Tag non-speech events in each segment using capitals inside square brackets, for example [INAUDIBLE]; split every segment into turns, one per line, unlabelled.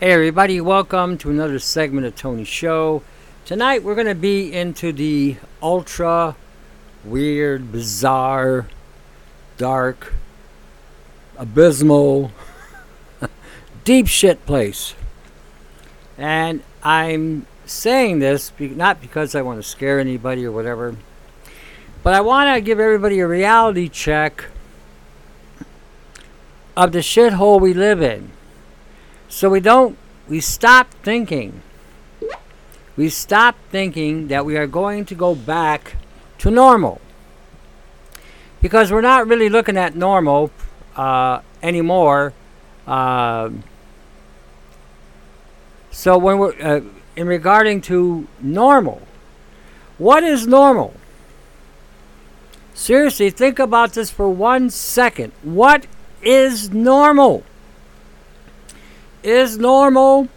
Hey, everybody, welcome to another segment of Tony's Show. Tonight, we're going to be into the ultra weird, bizarre, dark, abysmal, [LAUGHS] deep shit place. And I'm saying this not because I want to scare anybody or whatever, but I want to give everybody a reality check of the shithole we live in. So we don't, we stop thinking. We stop thinking that we are going to go back to normal. Because we're not really looking at normal uh, anymore. Uh, so when we're, uh, in regarding to normal, what is normal? Seriously, think about this for one second. What is normal? Is normal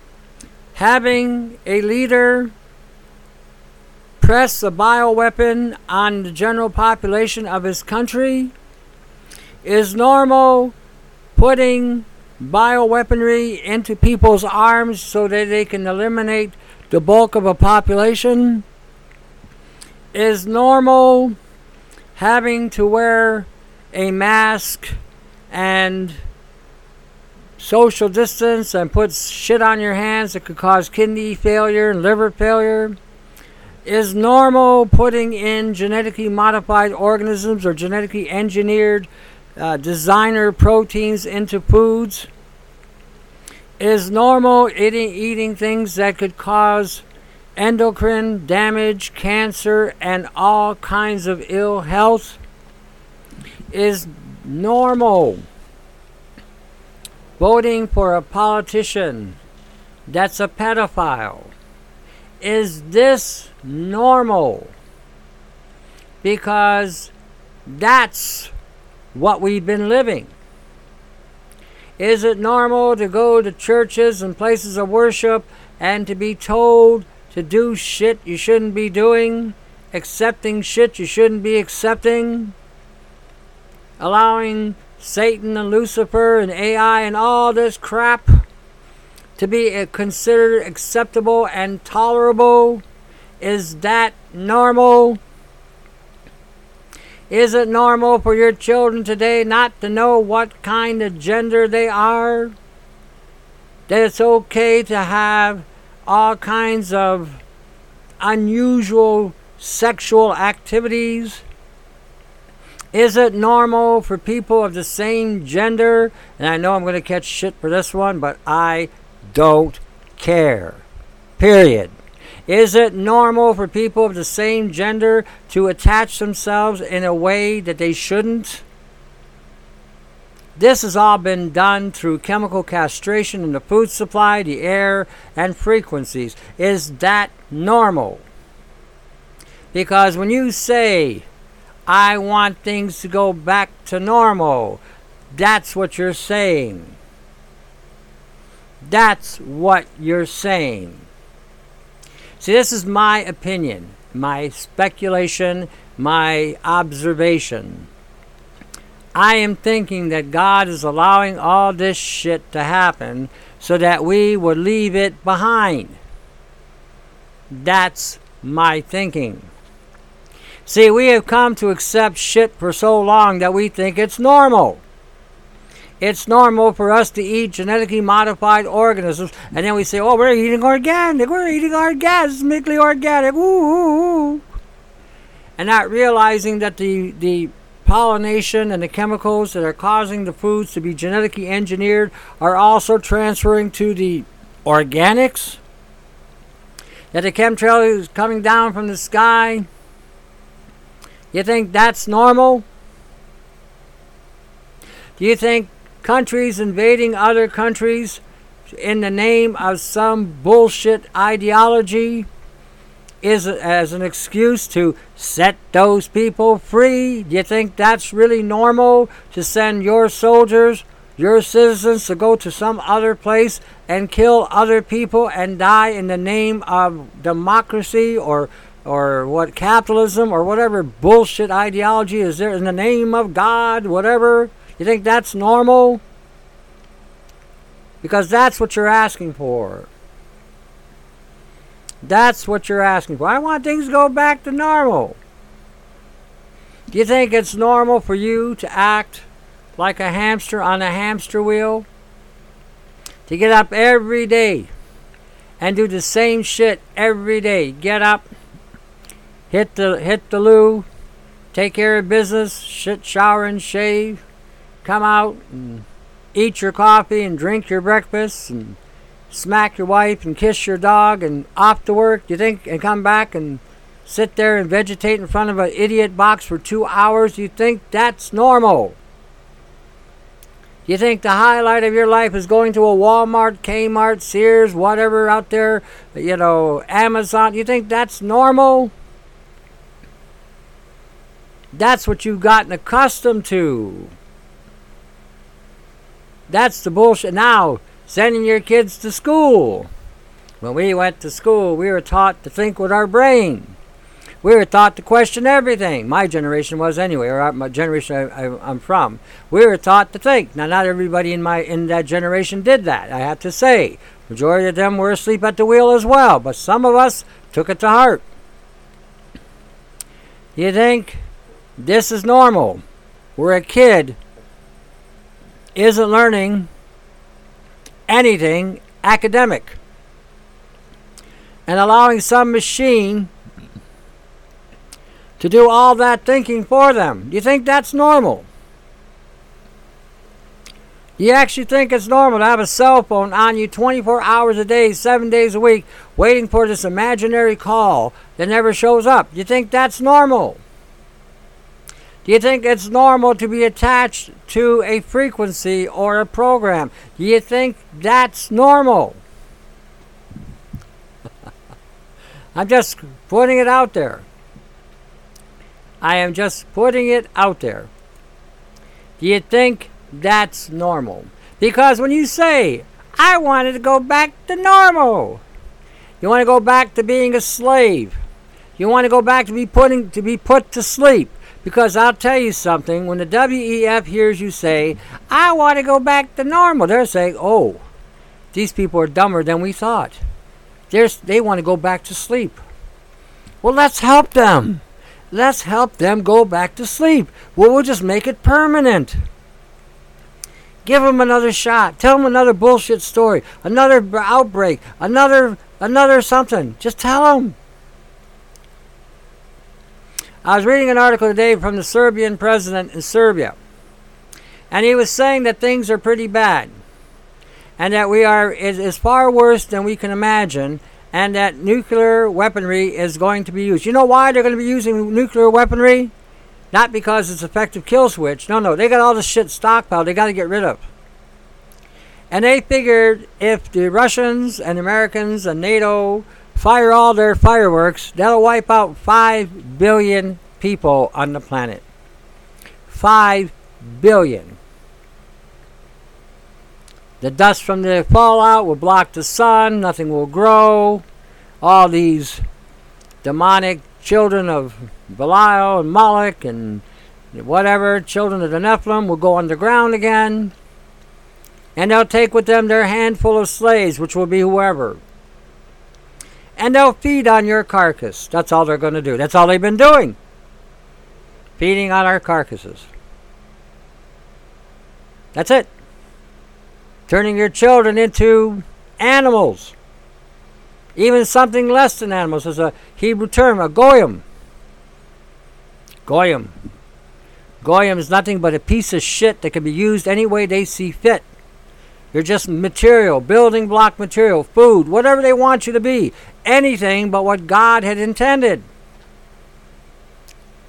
having a leader press a bioweapon on the general population of his country? Is normal putting bioweaponry into people's arms so that they can eliminate the bulk of a population? Is normal having to wear a mask and social distance and put shit on your hands that could cause kidney failure and liver failure? Is normal putting in genetically modified organisms or genetically engineered uh, designer proteins into foods? Is normal eating, eating things that could cause endocrine damage, cancer, and all kinds of ill health? Is normal voting for a politician that's a pedophile. Is this normal? Because that's what we've been living. Is it normal to go to churches and places of worship and to be told to do shit you shouldn't be doing, accepting shit you shouldn't be accepting, allowing Satan and Lucifer and AI and all this crap to be uh, considered acceptable and tolerable? Is that normal? Is it normal for your children today not to know what kind of gender they are? That it's okay to have all kinds of unusual sexual activities? Is it normal for people of the same gender? And I know I'm going to catch shit for this one, but I don't care. Period. Is it normal for people of the same gender to attach themselves in a way that they shouldn't? This has all been done through chemical castration in the food supply, the air, and frequencies. Is that normal? Because when you say I want things to go back to normal. That's what you're saying. That's what you're saying. See, this is my opinion, my speculation, my observation. I am thinking that God is allowing all this shit to happen so that we would leave it behind. That's my thinking. See, we have come to accept shit for so long that we think it's normal. It's normal for us to eat genetically modified organisms, and then we say, "Oh, we're eating organic. We're eating organic." Ooh, ooh. and not realizing that the the pollination and the chemicals that are causing the foods to be genetically engineered are also transferring to the organics. That the chemtrail is coming down from the sky you think that's normal? Do you think countries invading other countries in the name of some bullshit ideology is as an excuse to set those people free? Do you think that's really normal to send your soldiers, your citizens to go to some other place and kill other people and die in the name of democracy or or what capitalism or whatever bullshit ideology is there in the name of God, whatever. You think that's normal? Because that's what you're asking for. That's what you're asking for. I want things to go back to normal. Do you think it's normal for you to act like a hamster on a hamster wheel? To get up every day and do the same shit every day. Get up, hit the hit the loo, take care of business, shit, shower and shave, come out and eat your coffee and drink your breakfast and smack your wife and kiss your dog and off to work. You think and come back and sit there and vegetate in front of an idiot box for two hours? You think that's normal? You think the highlight of your life is going to a Walmart, Kmart, Sears, whatever out there, you know, Amazon? You think that's normal? That's what you've gotten accustomed to. That's the bullshit. Now, sending your kids to school. When we went to school, we were taught to think with our brain. We were taught to question everything. My generation was anyway, or my generation I, am from. We were taught to think. Now, not everybody in my in that generation did that. I have to say, majority of them were asleep at the wheel as well. But some of us took it to heart. You think this is normal? Where a kid isn't learning anything academic and allowing some machine to do all that thinking for them. Do you think that's normal? You actually think it's normal to have a cell phone on you 24 hours a day, 7 days a week, waiting for this imaginary call that never shows up? Do you think that's normal? Do you think it's normal to be attached to a frequency or a program? Do you think that's normal? [LAUGHS] I'm just putting it out there. I am just putting it out there. Do you think that's normal? Because when you say, I wanted to go back to normal, you want to go back to being a slave. You want to go back to be putting to be put to sleep. Because I'll tell you something, when the WEF hears you say, I want to go back to normal, they're saying, oh, these people are dumber than we thought. They're, they want to go back to sleep. Well, let's help them. Let's help them go back to sleep. Well, we'll just make it permanent. Give them another shot. Tell them another bullshit story. Another outbreak. Another another something. Just tell them. I was reading an article today from the Serbian president in Serbia. And he was saying that things are pretty bad. And that we are is, is far worse than we can imagine and that nuclear weaponry is going to be used. You know why they're going to be using nuclear weaponry? Not because it's effective kill switch. No, no, they got all this shit stockpiled. They got to get rid of. And they figured if the Russians and Americans and NATO fire all their fireworks, that'll wipe out 5 billion people on the planet. 5 billion. The dust from the fallout will block the sun, nothing will grow. All these demonic children of Belial and Moloch and whatever, children of the Nephilim, will go underground again. And they'll take with them their handful of slaves, which will be whoever. And they'll feed on your carcass. That's all they're going to do. That's all they've been doing. Feeding on our carcasses. That's it turning your children into animals. Even something less than animals is a Hebrew term, a goyim. Goyim. Goyim is nothing but a piece of shit that can be used any way they see fit. You're just material, building block material, food, whatever they want you to be. Anything but what God had intended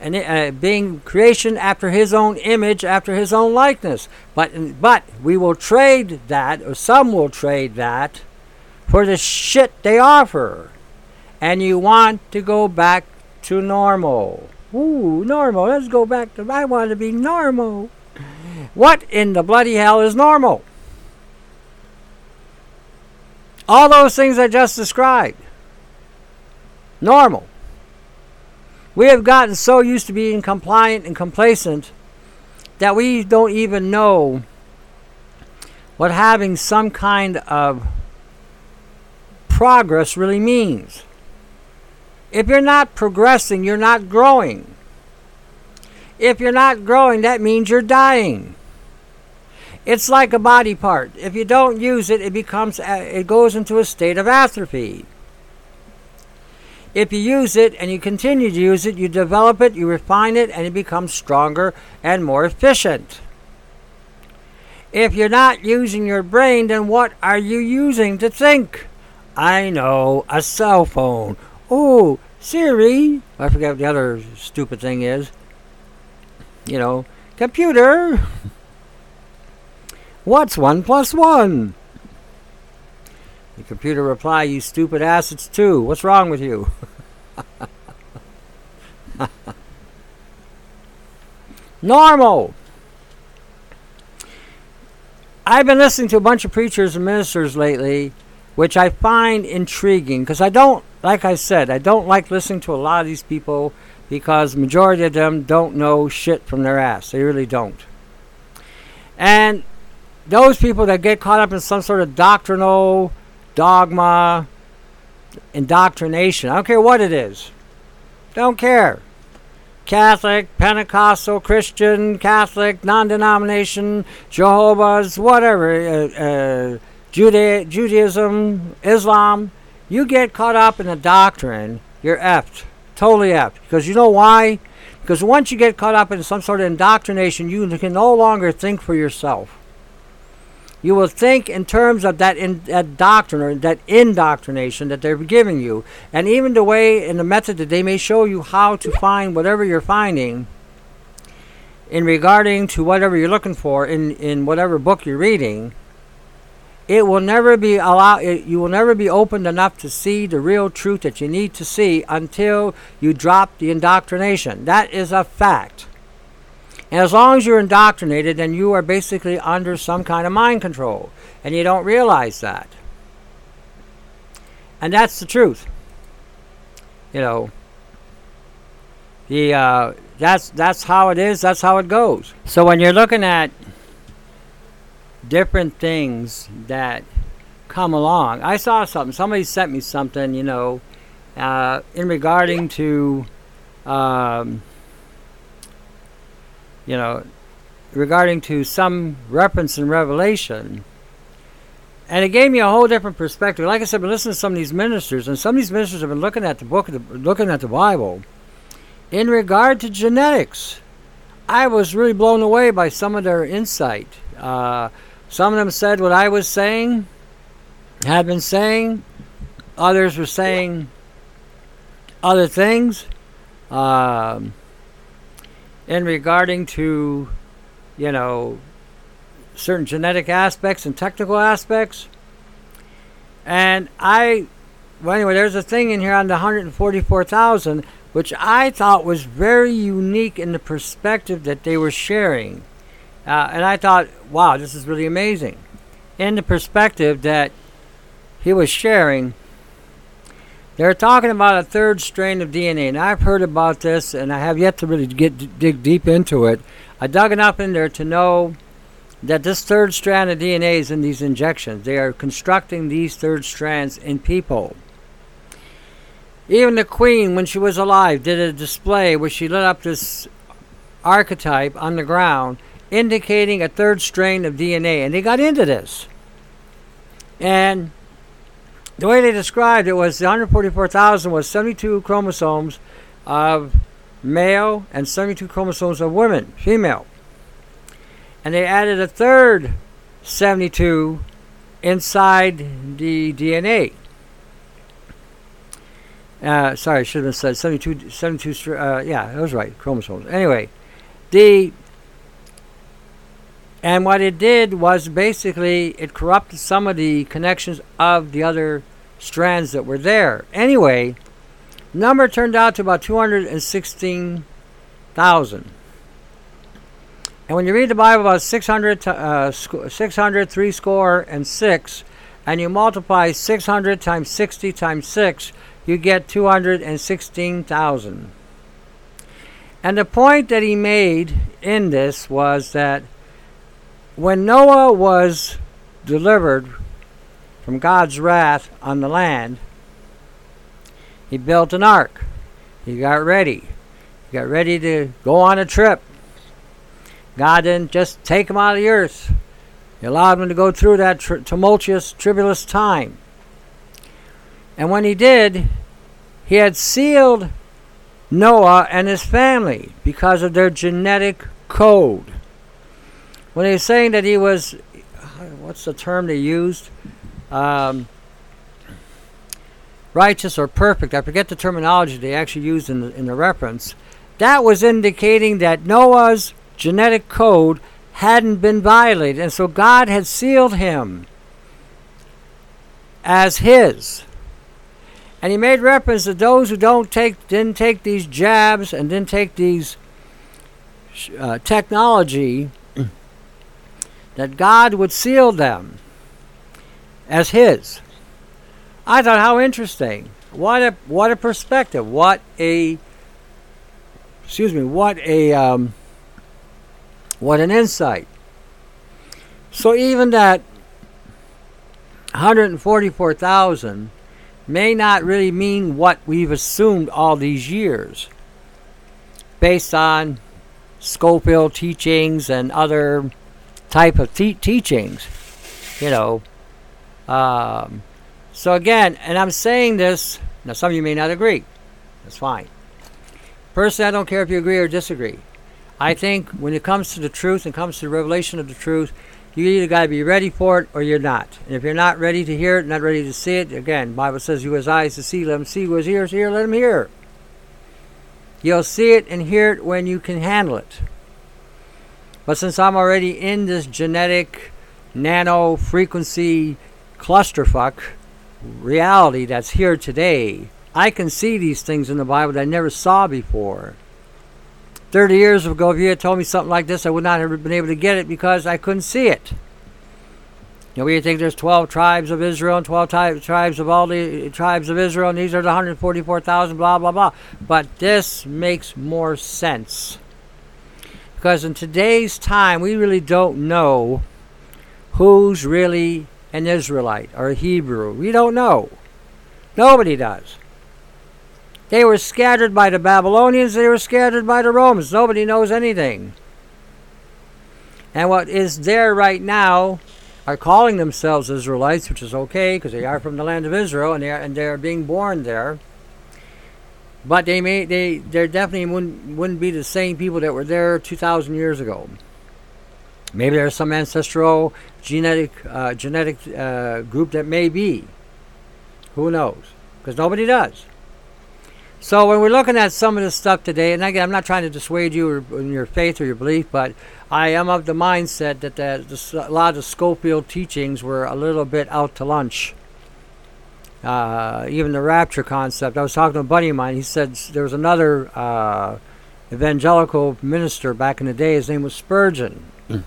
and uh, being creation after his own image, after his own likeness. But but we will trade that, or some will trade that, for the shit they offer. And you want to go back to normal. Ooh, normal. Let's go back to. I want to be normal. What in the bloody hell is normal? All those things I just described. Normal. We have gotten so used to being compliant and complacent that we don't even know what having some kind of progress really means. If you're not progressing, you're not growing. If you're not growing, that means you're dying. It's like a body part. If you don't use it, it becomes uh, it goes into a state of atrophy. If you use it and you continue to use it, you develop it, you refine it, and it becomes stronger and more efficient. If you're not using your brain, then what are you using to think? I know, a cell phone. Oh, Siri. I forget what the other stupid thing is. You know, computer. [LAUGHS] What's one plus one? The computer reply, you stupid ass, it's two. What's wrong with you? [LAUGHS] Normal. I've been listening to a bunch of preachers and ministers lately, which I find intriguing because I don't, like I said, I don't like listening to a lot of these people because the majority of them don't know shit from their ass. They really don't. And those people that get caught up in some sort of doctrinal dogma, indoctrination. I don't care what it is. Don't care. Catholic, Pentecostal, Christian, Catholic, non denomination, Jehovah's, whatever, uh, uh, Juda- Judaism, Islam. You get caught up in the doctrine, you're effed. Totally effed. Because you know why? Because once you get caught up in some sort of indoctrination, you can no longer think for yourself you will think in terms of that, in, that doctrine or that indoctrination that they're giving you. And even the way and the method that they may show you how to find whatever you're finding in regarding to whatever you're looking for in, in whatever book you're reading, it will never be allow you will never be opened enough to see the real truth that you need to see until you drop the indoctrination. That is a fact. And as long as you're indoctrinated, then you are basically under some kind of mind control. And you don't realize that. And that's the truth. You know, the uh, that's that's how it is. That's how it goes. So when you're looking at different things that come along, I saw something. Somebody sent me something. You know, uh, in regarding to um, you know, regarding to some reference in Revelation. And it gave me a whole different perspective. Like I said, I've been listening to some of these ministers, and some of these ministers have been looking at the book, looking at the Bible, in regard to genetics. I was really blown away by some of their insight. Uh, some of them said what I was saying, had been saying. Others were saying other things. Um, in regarding to, you know, certain genetic aspects and technical aspects. And I, well, anyway, there's a thing in here on the 144,000, which I thought was very unique in the perspective that they were sharing. Uh, and I thought, wow, this is really amazing. In the perspective that he was sharing they're talking about a third strain of DNA, and I've heard about this, and I have yet to really get dig deep into it. I dug enough in there to know that this third strand of DNA is in these injections. They are constructing these third strands in people. Even the Queen, when she was alive, did a display where she lit up this archetype on the ground, indicating a third strain of DNA, and they got into this. And the way they described it was the 144,000 was 72 chromosomes of male and 72 chromosomes of women, female. And they added a third 72 inside the DNA. Uh, sorry, I should have said 72, 72 uh, yeah, that was right, chromosomes. Anyway, the and what it did was basically it corrupted some of the connections of the other strands that were there. Anyway, number turned out to about 216,000. And when you read the Bible about 600, uh, 600, 3 score, and 6, and you multiply 600 times 60 times 6, you get 216,000. And the point that he made in this was that when Noah was delivered from God's wrath on the land, he built an ark. He got ready. He got ready to go on a trip. God didn't just take him out of the earth. He allowed him to go through that tr- tumultuous, tribulous time. And when he did, he had sealed Noah and his family because of their genetic code. When he's saying that he was, what's the term they used? Um, righteous or perfect. I forget the terminology they actually used in the, in the reference. That was indicating that Noah's genetic code hadn't been violated, and so God had sealed him as his. And he made reference to those who don't take, didn't take these jabs and didn't take these uh, technology, that God would seal them as His. I thought, how interesting! What a what a perspective! What a excuse me! What a um, what an insight! So even that 144,000 may not really mean what we've assumed all these years based on Scofield teachings and other type of te- teachings, you know. Um, so again, and I'm saying this, now some of you may not agree. That's fine. Personally, I don't care if you agree or disagree. I think when it comes to the truth and comes to the revelation of the truth, you either got to be ready for it or you're not. And if you're not ready to hear it, not ready to see it, again, Bible says, "You has eyes to see, let him see. Who has ears to hear, let him hear." You'll see it and hear it when you can handle it. But since I'm already in this genetic nano frequency clusterfuck reality that's here today, I can see these things in the Bible that I never saw before. 30 years ago, if you had told me something like this, I would not have been able to get it because I couldn't see it. You know, we think there's 12 tribes of Israel and 12 tri- tribes of all the tribes of Israel, and these are the 144,000, blah, blah, blah. But this makes more sense. Because in today's time, we really don't know who's really an Israelite or a Hebrew. We don't know. Nobody does. They were scattered by the Babylonians, they were scattered by the Romans. Nobody knows anything. And what is there right now are calling themselves Israelites, which is okay because they are from the land of Israel and they are, and they are being born there. But they may they they definitely wouldn't wouldn't be the same people that were there 2,000 years ago. Maybe there's some ancestral genetic uh, genetic uh, group that may be. Who knows? Because nobody does. So when we're looking at some of this stuff today, and again, I'm not trying to dissuade you in your faith or your belief, but I am of the mindset that the, the, a lot of the Scofield teachings were a little bit out to lunch. Uh, even the rapture concept. I was talking to a buddy of mine. He said there was another uh, evangelical minister back in the day. His name was Spurgeon. Mm.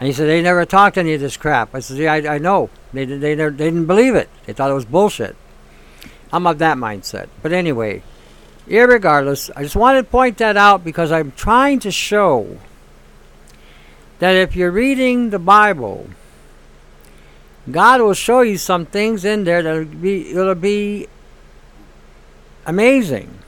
And he said they never talked any of this crap. I said, yeah, I, I know. They, they, never, they didn't believe it. They thought it was bullshit. I'm of that mindset. But anyway, irregardless, I just wanted to point that out because I'm trying to show that if you're reading the Bible, God will show you some things in there that'll be it'll be amazing.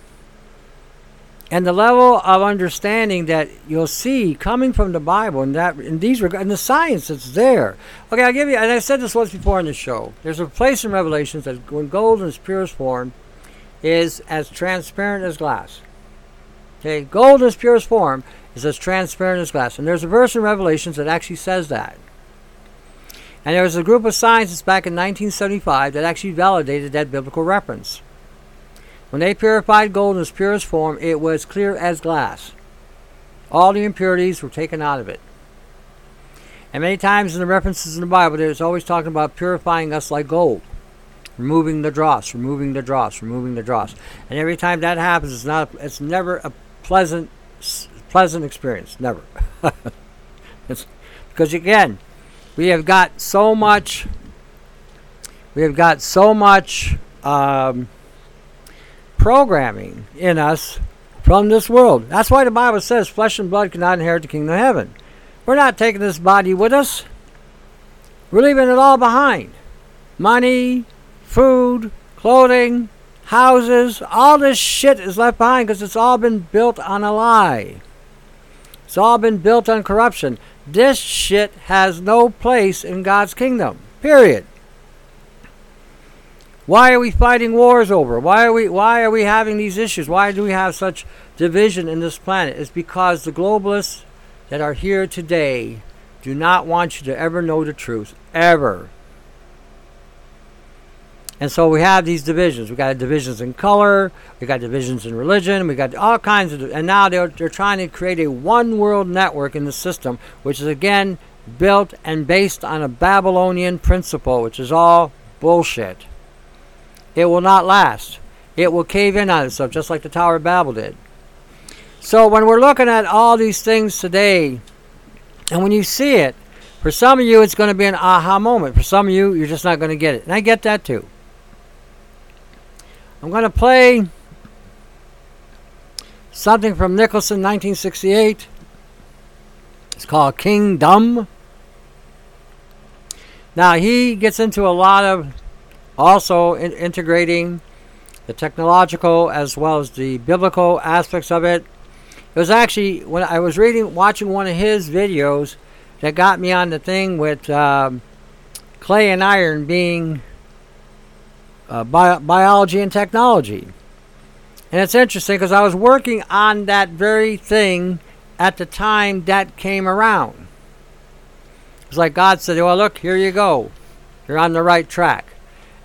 And the level of understanding that you'll see coming from the Bible and that in these regards and the science that's there. Okay, I'll give you and I said this once before in the show. There's a place in Revelations that when gold in its purest form is as transparent as glass. Okay, gold in its purest form is as transparent as glass. And there's a verse in Revelations that actually says that. And there was a group of scientists back in 1975 that actually validated that biblical reference. When they purified gold in its purest form, it was clear as glass. All the impurities were taken out of it. And many times in the references in the Bible, there's always talking about purifying us like gold. Removing the dross, removing the dross, removing the dross. And every time that happens, it's not it's never a pleasant pleasant experience. Never. [LAUGHS] because again, we have got so much we have got so much um, programming in us from this world. That's why the Bible says flesh and blood cannot inherit the kingdom of heaven. We're not taking this body with us. We're leaving it all behind. Money, food, clothing, houses, all this shit is left behind because it's all been built on a lie. It's all been built on corruption. This shit has no place in God's kingdom. Period. Why are we fighting wars over? Why are we why are we having these issues? Why do we have such division in this planet? It's because the globalists that are here today do not want you to ever know the truth. Ever. And so we have these divisions. We got divisions in color, we got divisions in religion, we got all kinds of, and now they're, they're trying to create a one world network in the system, which is again built and based on a Babylonian principle, which is all bullshit. It will not last. It will cave in on itself, just like the Tower of Babel did. So when we're looking at all these things today, and when you see it, for some of you it's going to be an aha moment. For some of you, you're just not going to get it. And I get that too. I'm going to play something from Nicholson 1968. It's called Kingdom. Now, he gets into a lot of also in integrating the technological as well as the biblical aspects of it. It was actually when I was reading, watching one of his videos that got me on the thing with um, clay and iron being uh, bio- biology and technology. And it's interesting because I was working on that very thing at the time that came around. It's like God said, "Well, look, here you go. You're on the right track."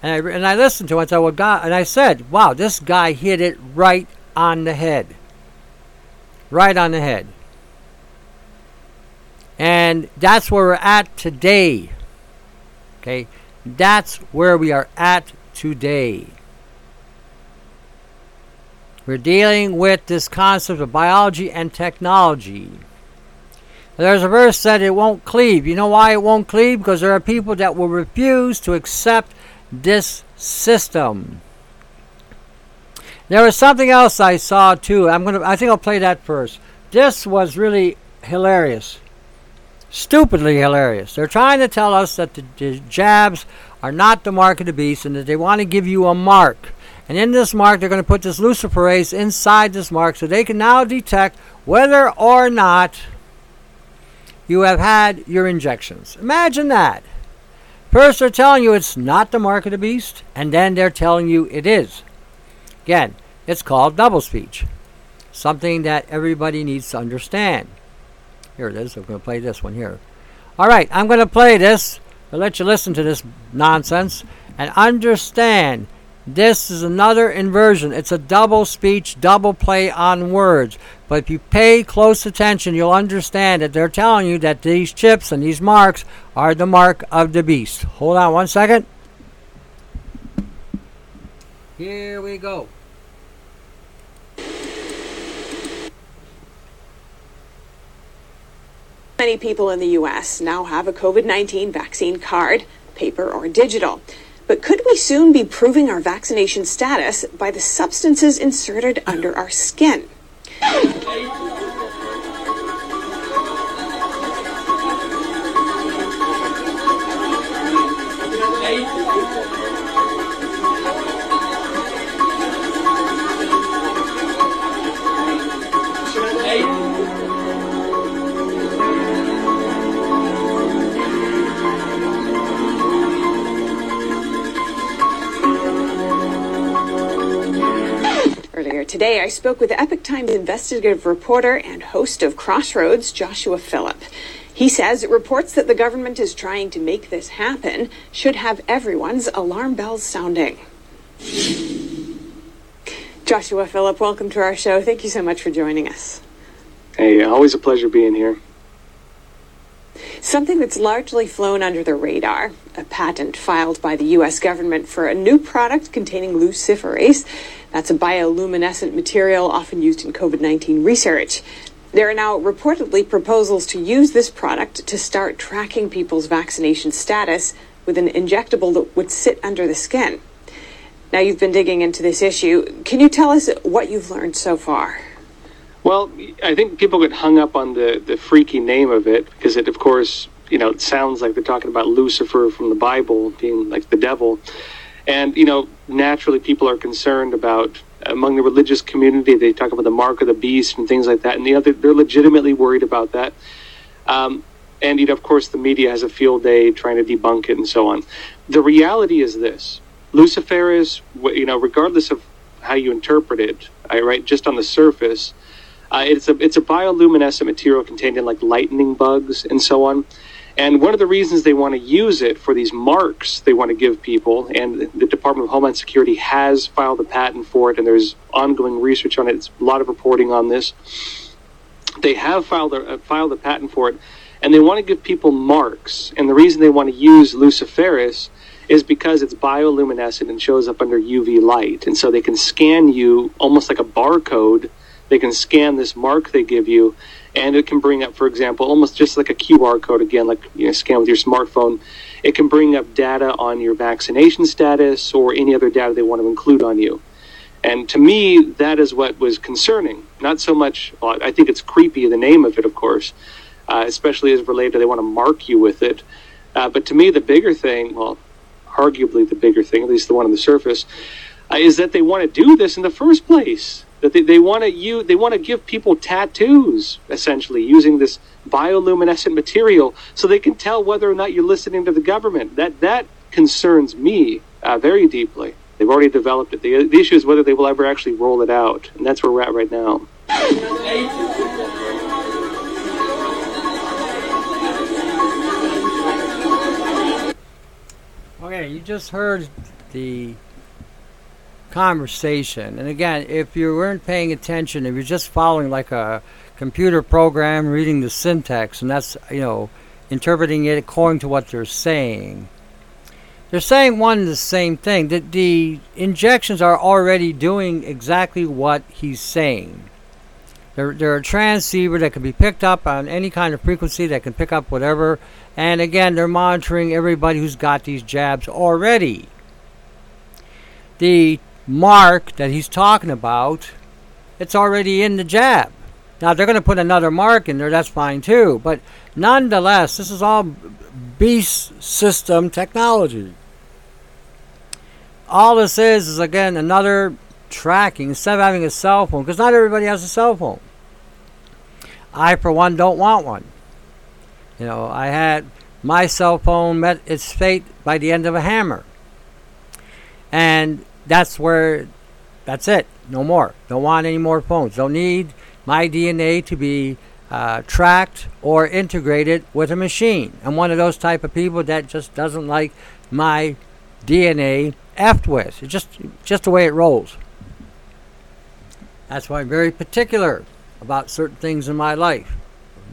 And I and I listened to it. I said, "Well, God," and I said, "Wow, this guy hit it right on the head. Right on the head." And that's where we're at today. Okay, that's where we are at today. We're dealing with this concept of biology and technology. There's a verse that it won't cleave. You know why it won't cleave? Because there are people that will refuse to accept this system. There was something else I saw too. I'm gonna. I think I'll play that first. This was really hilarious, stupidly hilarious. They're trying to tell us that the, the jabs are not the mark of the beast and that they want to give you a mark. And in this mark, they're going to put this luciferase inside this mark so they can now detect whether or not you have had your injections. Imagine that. First, they're telling you it's not the mark of the beast, and then they're telling you it is. Again, it's called double speech. Something that everybody needs to understand. Here it is. I'm going to play this one here. All right, I'm going to play this I'll let you listen to this nonsense and understand this is another inversion. It's a double speech, double play on words. But if you pay close attention, you'll understand that they're telling you that these chips and these marks are the mark of the beast. Hold on one second. Here we go.
Many people in the U.S. now have a COVID 19 vaccine card, paper or digital. But could we soon be proving our vaccination status by the substances inserted under our skin? Today, I spoke with Epoch Times investigative reporter and host of Crossroads, Joshua Philipp. He says reports that the government is trying to make this happen should have everyone's alarm bells sounding. Joshua Philipp, welcome to our show. Thank you so much for joining us.
Hey, always a pleasure being here.
Something that's largely flown under the radar a patent filed by the U.S. government for a new product containing luciferase. That's a bioluminescent material often used in COVID 19 research. There are now reportedly proposals to use this product to start tracking people's vaccination status with an injectable that would sit under the skin. Now, you've been digging into this issue. Can you tell us what you've learned so far?
Well, I think people get hung up on the, the freaky name of it because it, of course, you know, it sounds like they're talking about Lucifer from the Bible being like the devil. And, you know, naturally people are concerned about, among the religious community, they talk about the mark of the beast and things like that. And, you know, they're, they're legitimately worried about that. Um, and, you know, of course, the media has a field day trying to debunk it and so on. The reality is this Lucifer is, you know, regardless of how you interpret it, right, just on the surface, uh, it's a it's a bioluminescent material contained in like lightning bugs and so on. And one of the reasons they want to use it for these marks they want to give people, and the Department of Homeland Security has filed a patent for it, and there's ongoing research on it. It's a lot of reporting on this. They have filed a, uh, filed a patent for it, and they want to give people marks. And the reason they want to use Luciferase is because it's bioluminescent and shows up under UV light, and so they can scan you almost like a barcode they can scan this mark they give you, and it can bring up, for example, almost just like a QR code again, like you know, scan with your smartphone. It can bring up data on your vaccination status or any other data they want to include on you. And to me, that is what was concerning. Not so much, well, I think it's creepy, the name of it, of course, uh, especially as related to they want to mark you with it. Uh, but to me, the bigger thing, well, arguably the bigger thing, at least the one on the surface, uh, is that they want to do this in the first place that they, they want to use they want to give people tattoos essentially using this bioluminescent material so they can tell whether or not you're listening to the government. That that concerns me uh, very deeply. They've already developed it. The, the issue is whether they will ever actually roll it out and that's where we're at right now.
Okay you just heard the conversation. And again, if you weren't paying attention, if you're just following like a computer program, reading the syntax, and that's, you know, interpreting it according to what they're saying, they're saying one and the same thing. That the injections are already doing exactly what he's saying. They're, they're a transceiver that can be picked up on any kind of frequency that can pick up whatever. And again, they're monitoring everybody who's got these jabs already. The mark that he's talking about, it's already in the jab. Now they're going to put another mark in there, that's fine too. But nonetheless, this is all beast system technology. All this is is again another tracking instead of having a cell phone, because not everybody has a cell phone. I, for one, don't want one. You know, I had my cell phone met its fate by the end of a hammer. And that's where that's it. No more. Don't want any more phones. Don't need my DNA to be uh, tracked or integrated with a machine. I'm one of those type of people that just doesn't like my DNA effed with. It's just just the way it rolls. That's why I'm very particular about certain things in my life,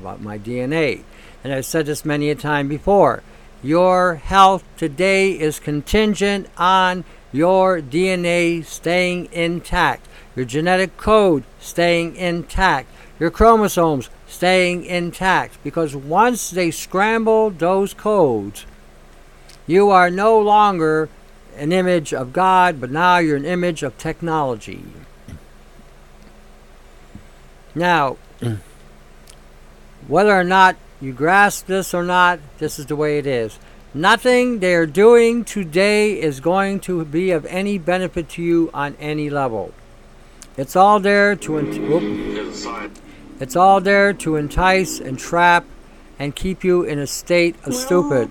about my DNA. And I've said this many a time before. Your health today is contingent on your DNA staying intact, your genetic code staying intact, your chromosomes staying intact. Because once they scramble those codes, you are no longer an image of God, but now you're an image of technology. Now, [CLEARS THROAT] whether or not you grasp this or not, this is the way it is. Nothing they are doing today is going to be of any benefit to you on any level. It's all there to ent- it's all there to entice and trap and keep you in a state of stupid.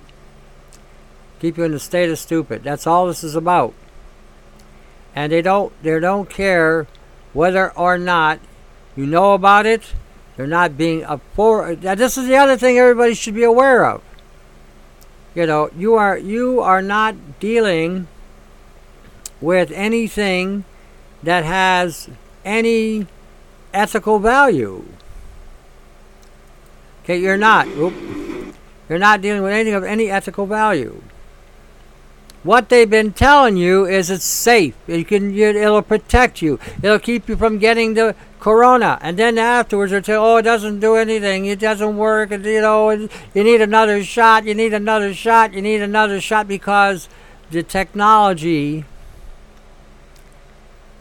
Keep you in a state of stupid. That's all this is about. And they don't they don't care whether or not you know about it. They're not being up for. Now, This is the other thing everybody should be aware of you know you are you are not dealing with anything that has any ethical value okay you're not you're not dealing with anything of any ethical value what they've been telling you is it's safe. You can, it'll protect you. It'll keep you from getting the corona. And then afterwards, they'll tell, oh, it doesn't do anything. It doesn't work. And, you know, you need another shot. You need another shot. You need another shot because the technology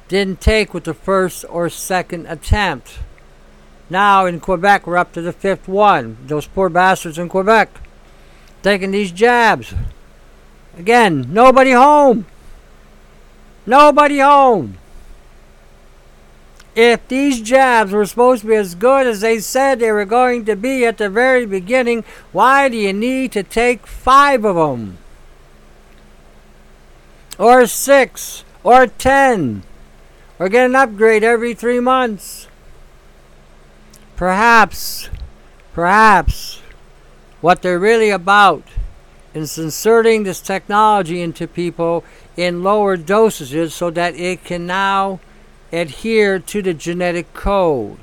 didn't take with the first or second attempt. Now in Quebec, we're up to the fifth one. Those poor bastards in Quebec. taking these jabs. Again, nobody home. Nobody home. If these jabs were supposed to be as good as they said they were going to be at the very beginning, why do you need to take five of them? Or six? Or ten? Or get an upgrade every three months? Perhaps, perhaps, what they're really about is inserting this technology into people in lower dosages so that it can now adhere to the genetic code,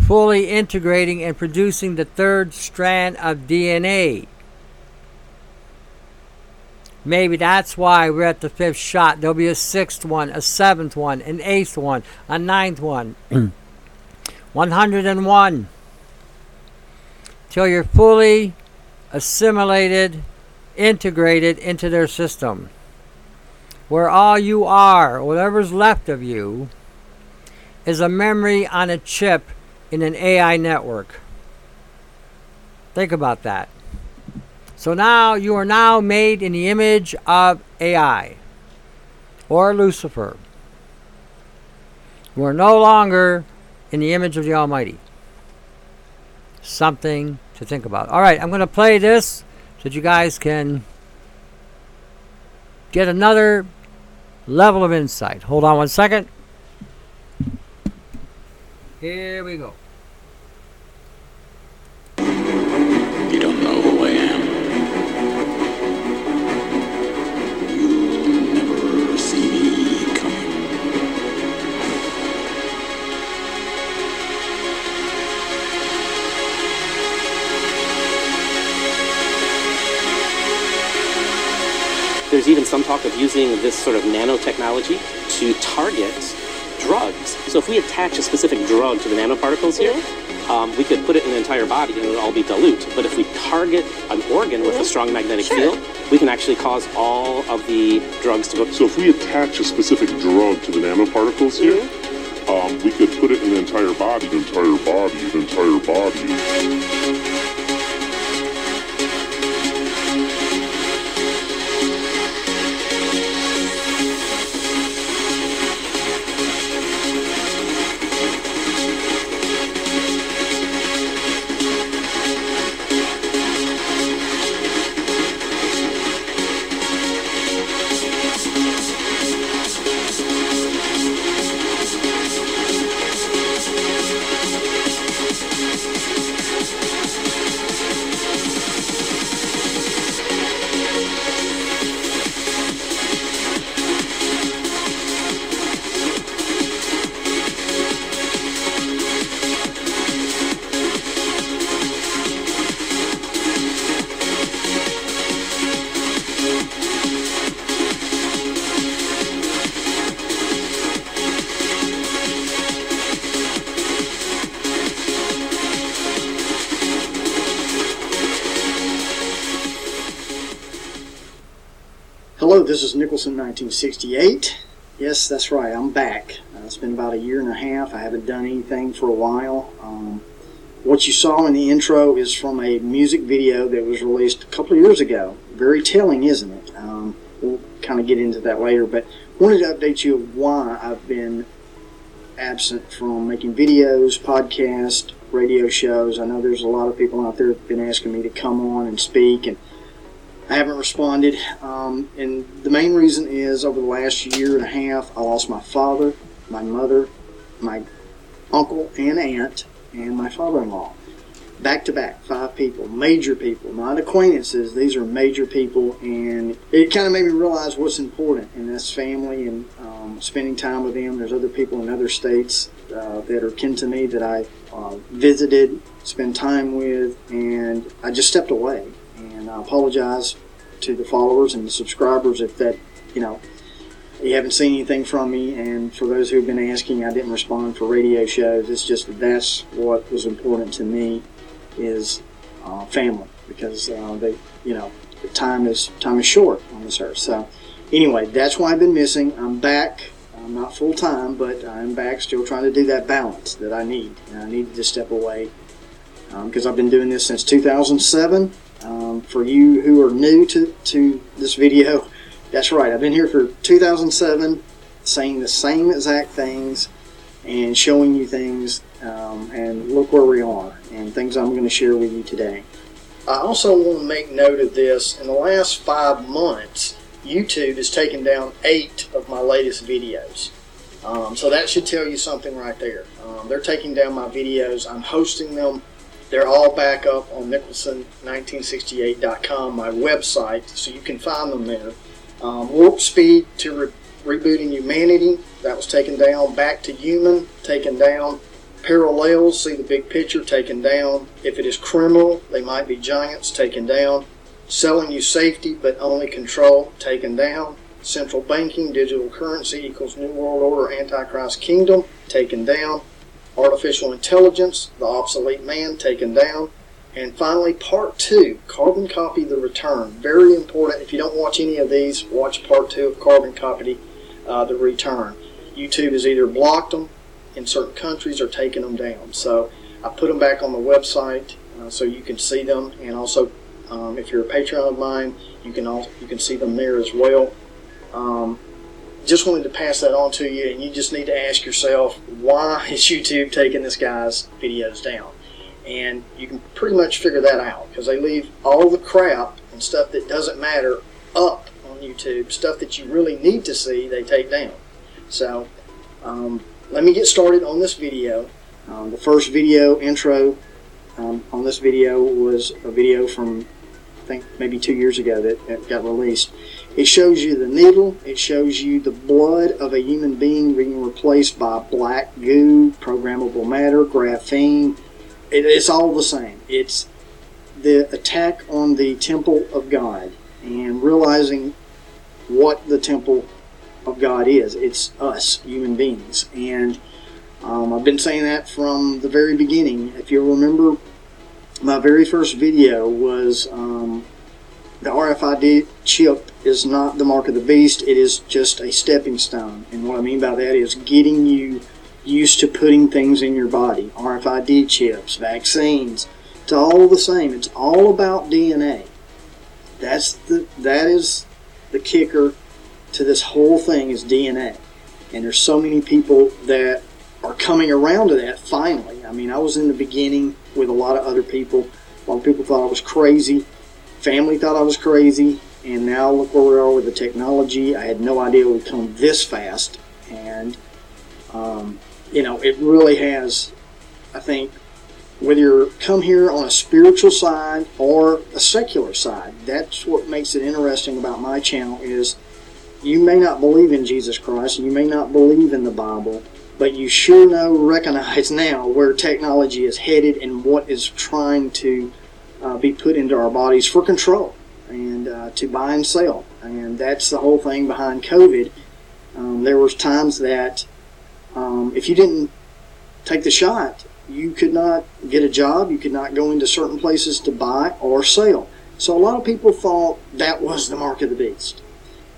fully integrating and producing the third strand of DNA. Maybe that's why we're at the fifth shot. There'll be a sixth one, a seventh one, an eighth one, a ninth one. [CLEARS THROAT] 101. Till you're fully assimilated, integrated into their system where all you are, whatever's left of you, is a memory on a chip in an AI network. Think about that. So now you are now made in the image of AI or Lucifer. You are no longer in the image of the Almighty. Something to think about. All right, I'm going to play this so that you guys can get another level of insight. Hold on one second. Here we go.
There's even some talk of using this sort of nanotechnology to target drugs. So if we attach a specific drug to the nanoparticles here, um, we could put it in the entire body and it would all be dilute. But if we target an organ with a strong magnetic field, we can actually cause all of the drugs to go.
So if we attach a specific drug to the nanoparticles here, um, we could put it in the entire body, the entire body, the entire body.
This is Nicholson 1968. Yes, that's right, I'm back. Uh, it's been about a year and a half. I haven't done anything for a while. Um, what you saw in the intro is from a music video that was released a couple of years ago. Very telling, isn't it? Um, we'll kind of get into that later, but wanted to update you of why I've been absent from making videos, podcasts, radio shows. I know there's a lot of people out there have been asking me to come on and speak, and I haven't responded. Um, and the main reason is over the last year and a half, I lost my father, my mother, my uncle and aunt, and my father in law. Back to back, five people, major people, not acquaintances. These are major people, and it kind of made me realize what's important, and that's family and um, spending time with them. There's other people in other states uh, that are kin to me that I uh, visited, spent time with, and I just stepped away. And I apologize to the followers and the subscribers if that, you know, you haven't seen anything from me. And for those who've been asking, I didn't respond for radio shows. It's just that that's what was important to me is uh, family because uh, they, you know, the time is time is short on this earth. So anyway, that's why I've been missing. I'm back. I'm not full time, but I'm back, still trying to do that balance that I need. And I needed to step away because I've been doing this since 2007 Um, for you who are new to, to this video, that's right. I've been here for 2007 saying the same exact things and showing you things. Um, and look where we are and things I'm going to share with you today. I also want to make note of this. In the last five months, YouTube has taken down eight of my latest videos. Um, so that should tell you something right there. Um, they're taking down my videos. I'm hosting them. They're all back up on Nicholson1968.com, my website, so you can find them there. Um, Warp Speed to re- Rebooting Humanity, that was taken down. Back to Human, taken down. Parallels, see the big picture, taken down. If it is criminal, they might be giants, taken down. Selling you safety but only control, taken down. Central banking, digital currency equals New World Order, Antichrist Kingdom, taken down. Artificial intelligence, the obsolete man, taken down. And finally, part two, carbon copy the return. Very important. If you don't watch any of these, watch part two of carbon copy uh, the return. YouTube has either blocked them in certain countries or taken them down. So I put them back on the website uh, so you can see them. And also, um, if you're a Patreon of mine, you can also you can see them there as well. Um, just wanted to pass that on to you, and you just need to ask yourself why is YouTube taking this guy's videos down? And you can pretty much figure that out because they leave all the crap and stuff that doesn't matter up on YouTube. Stuff that you really need to see, they take down. So um, let me get started on this video. Um, the first video intro um, on this video was a video from I think maybe two years ago that, that got released. It shows you the needle. It shows you the blood of a human being being replaced by black goo, programmable matter, graphene. It, it's all the same. It's the attack on the temple of God and realizing what the temple of God is. It's us, human beings. And um, I've been saying that from the very beginning. If you remember, my very first video was um, the RFID chip is not the mark of the beast, it is just a stepping stone. And what I mean by that is getting you used to putting things in your body RFID chips, vaccines. It's all the same. It's all about DNA. That's the that is the kicker to this whole thing is DNA. And there's so many people that are coming around to that finally. I mean, I was in the beginning with a lot of other people. A lot of people thought I was crazy. Family thought I was crazy. And now look where we are with the technology. I had no idea it would come this fast. And, um, you know, it really has, I think, whether you come here on a spiritual side or a secular side, that's what makes it interesting about my channel is you may not believe in Jesus Christ, you may not believe in the Bible, but you sure know, recognize [LAUGHS] now where technology is headed and what is trying to uh, be put into our bodies for control and uh, to buy and sell. And that's the whole thing behind COVID. Um, there was times that um, if you didn't take the shot, you could not get a job, you could not go into certain places to buy or sell. So a lot of people thought that was the mark of the beast.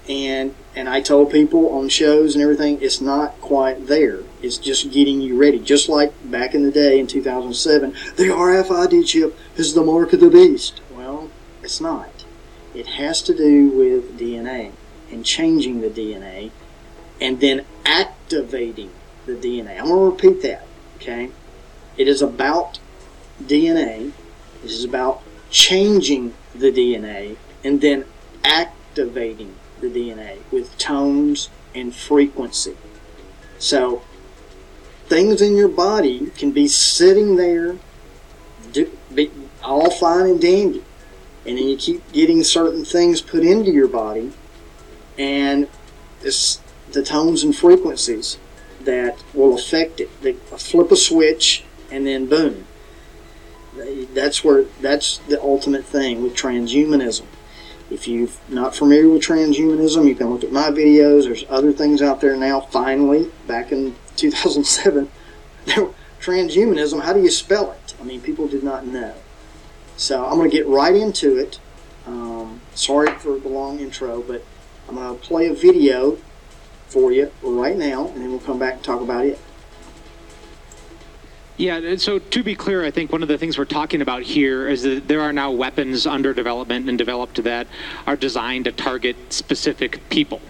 And and I told people on shows and everything, it's not quite there. It's just getting you ready. Just like back in the day in 2007, the RFID chip is the mark of the beast. Well, it's not. It has to do with DNA and changing the DNA and then activating the DNA. I'm going to repeat that, okay? It is about DNA. This is about changing the DNA and then activating the DNA with tones and frequency. So, things in your body can be sitting there, do, be all fine and dandy, and then you keep getting certain things put into your body, and it's the tones and frequencies that will affect it. They flip a switch, and then boom. That's where that's the ultimate thing with transhumanism. If you're not familiar with transhumanism, you can look at my videos. There's other things out there now. Finally, back in 2007, [LAUGHS] transhumanism. How do you spell it? I mean, people did not know. So I'm going to get right into it. Um, sorry for the long intro, but I'm going to play a video for you right now, and then we'll come back and talk about it.
Yeah, so to be clear, I think one of the things we're talking about here is that there are now weapons under development and developed that are designed to target specific people.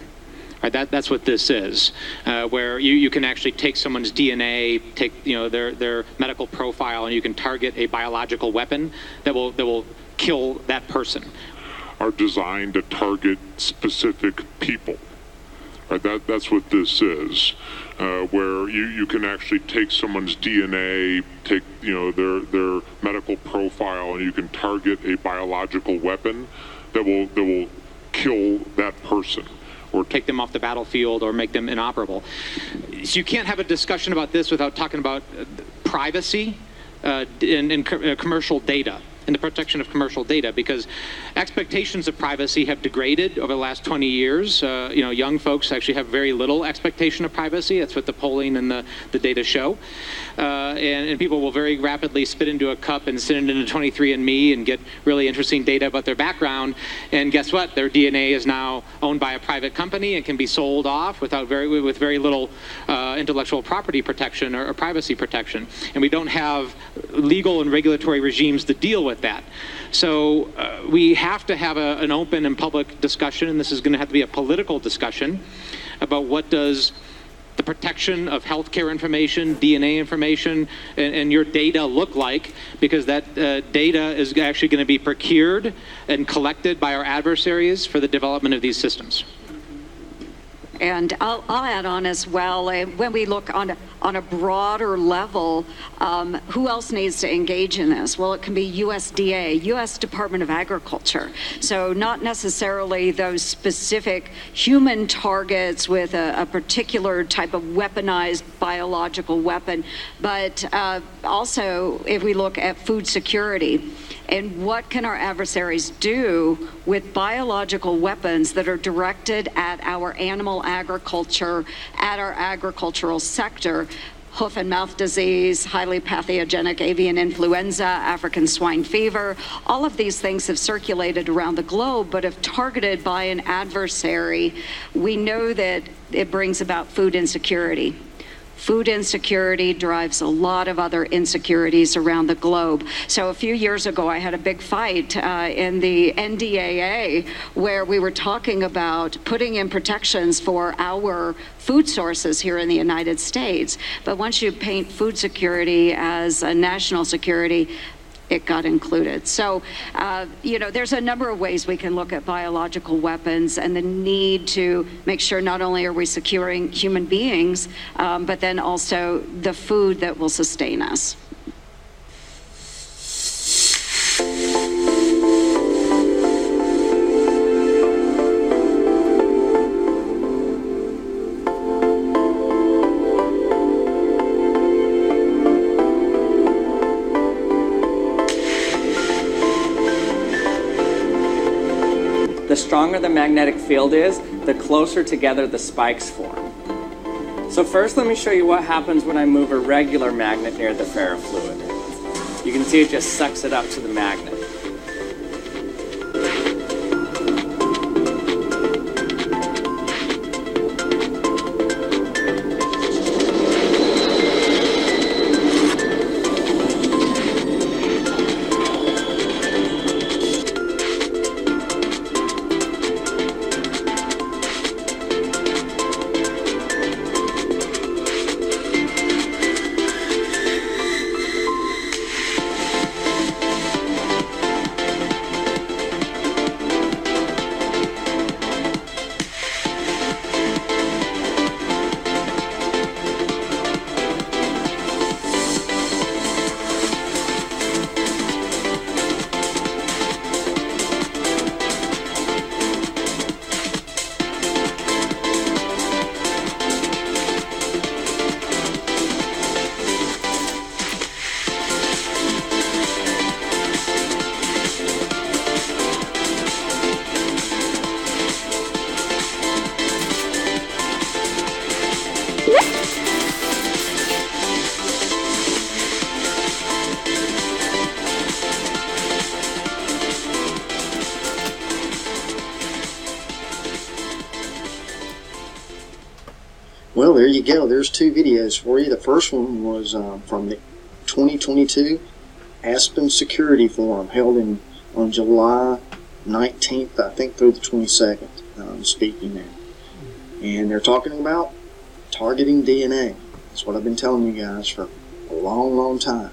Right, that, that's what this is, uh, where you, you can actually take someone's DNA, take you know their, their medical profile, and you can target a biological weapon that will that will kill that person.
Are designed to target specific people. Right, that, that's what this is, uh, where you, you can actually take someone's DNA, take you know their their medical profile, and you can target a biological weapon that will that will kill that person.
Or take them off the battlefield or make them inoperable. So you can't have a discussion about this without talking about uh, privacy uh, and, and uh, commercial data and the protection of commercial data because expectations of privacy have degraded over the last 20 years. Uh, you know, young folks actually have very little expectation of privacy. That's what the polling and the, the data show. Uh, and, and, people will very rapidly spit into a cup and send it into 23andMe and get really interesting data about their background. And guess what? Their DNA is now owned by a private company and can be sold off without very with very little uh, intellectual property protection or, or privacy protection. And we don't have legal and regulatory regimes to deal with that. So uh, we have to have a, an open and public discussion, and this is going to have to be a political discussion about what does the protection of healthcare information, DNA information, and, and your data look like, because that uh, data is actually going to be procured and collected by our adversaries for the development of these systems.
And I'll, I'll, add on as well, uh, when we look on a, on a broader level, um, who else needs to engage in this? Well, it can be USDA, U.S. Department of Agriculture. So not necessarily those specific human targets with a, a particular type of weaponized biological weapon, but uh, also if we look at food security, and what can our adversaries do with biological weapons that are directed at our animal agriculture, at our agricultural sector? Hoof and mouth disease, highly pathogenic avian influenza, African swine fever. All of these things have circulated around the globe, but if targeted by an adversary, we know that it brings about food insecurity. Food insecurity drives a lot of other insecurities around the globe. So a few years ago, I had a big fight uh, in the NDAA where we were talking about putting in protections for our food sources here in the United States. But once you paint food security as a national security, it got included. So, uh, you know, there's a number of ways we can look at biological weapons and the need to make sure not only are we securing human beings, um, but then also the food that will sustain us.
Stronger the magnetic field is, the closer together the spikes form. So first let me show you what happens when I move a regular magnet near the ferrofluid. You can see it just sucks it up to the magnet.
Go. There's two videos for you. The first one was uh, from the 2022 Aspen Security Forum held in on July 19th, I think, through the 22nd. Um, speaking there, and they're talking about targeting DNA. That's what I've been telling you guys for a long, long time.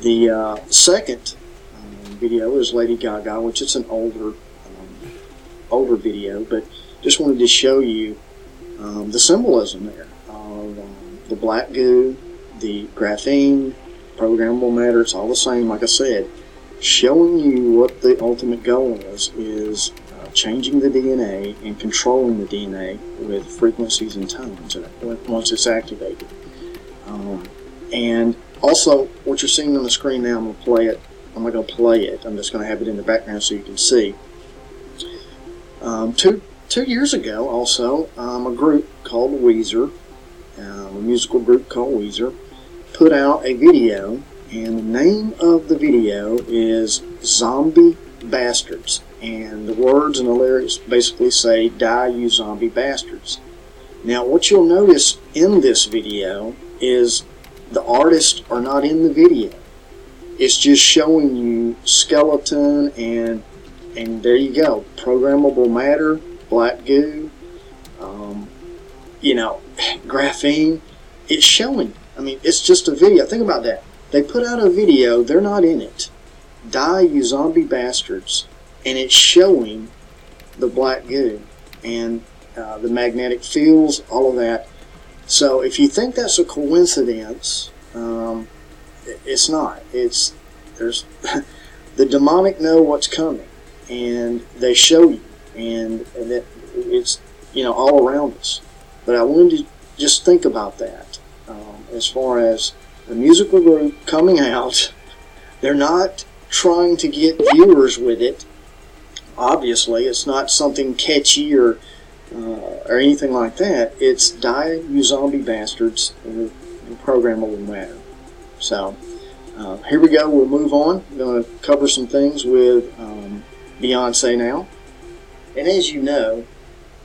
The uh, second um, video is Lady Gaga, which is an older, um, older video, but just wanted to show you um, the symbolism there of um, the black goo, the graphene, programmable matter. It's all the same, like I said. Showing you what the ultimate goal is is uh, changing the DNA and controlling the DNA with frequencies and tones once it's activated. Um, and also, what you're seeing on the screen now, I'm going to play it. I'm not going to play it. I'm just going to have it in the background so you can see. Um, two two years ago, also, um, a group called Weezer, um, a musical group called Weezer, put out a video, and the name of the video is Zombie Bastards. And the words and the lyrics basically say, Die, you zombie bastards. Now, what you'll notice in this video is the artists are not in the video. It's just showing you skeleton and and there you go. Programmable matter, black goo, um, you know, [SIGHS] graphene. It's showing. I mean, it's just a video. Think about that. They put out a video. They're not in it. Die, you zombie bastards! And it's showing the black goo and uh, the magnetic fields, all of that. So if you think that's a coincidence, um, it's not. It's there's [LAUGHS] the demonic know what's coming, and they show you, and, and that it's you know all around us. But I wanted to just think about that um, as far as the musical group coming out. [LAUGHS] They're not trying to get viewers with it. Obviously, it's not something catchy or uh, or anything like that. It's die, you zombie bastards, and, and programmable matter. So uh, here we go. We'll move on. I'm going to cover some things with um, Beyonce now. And as you know,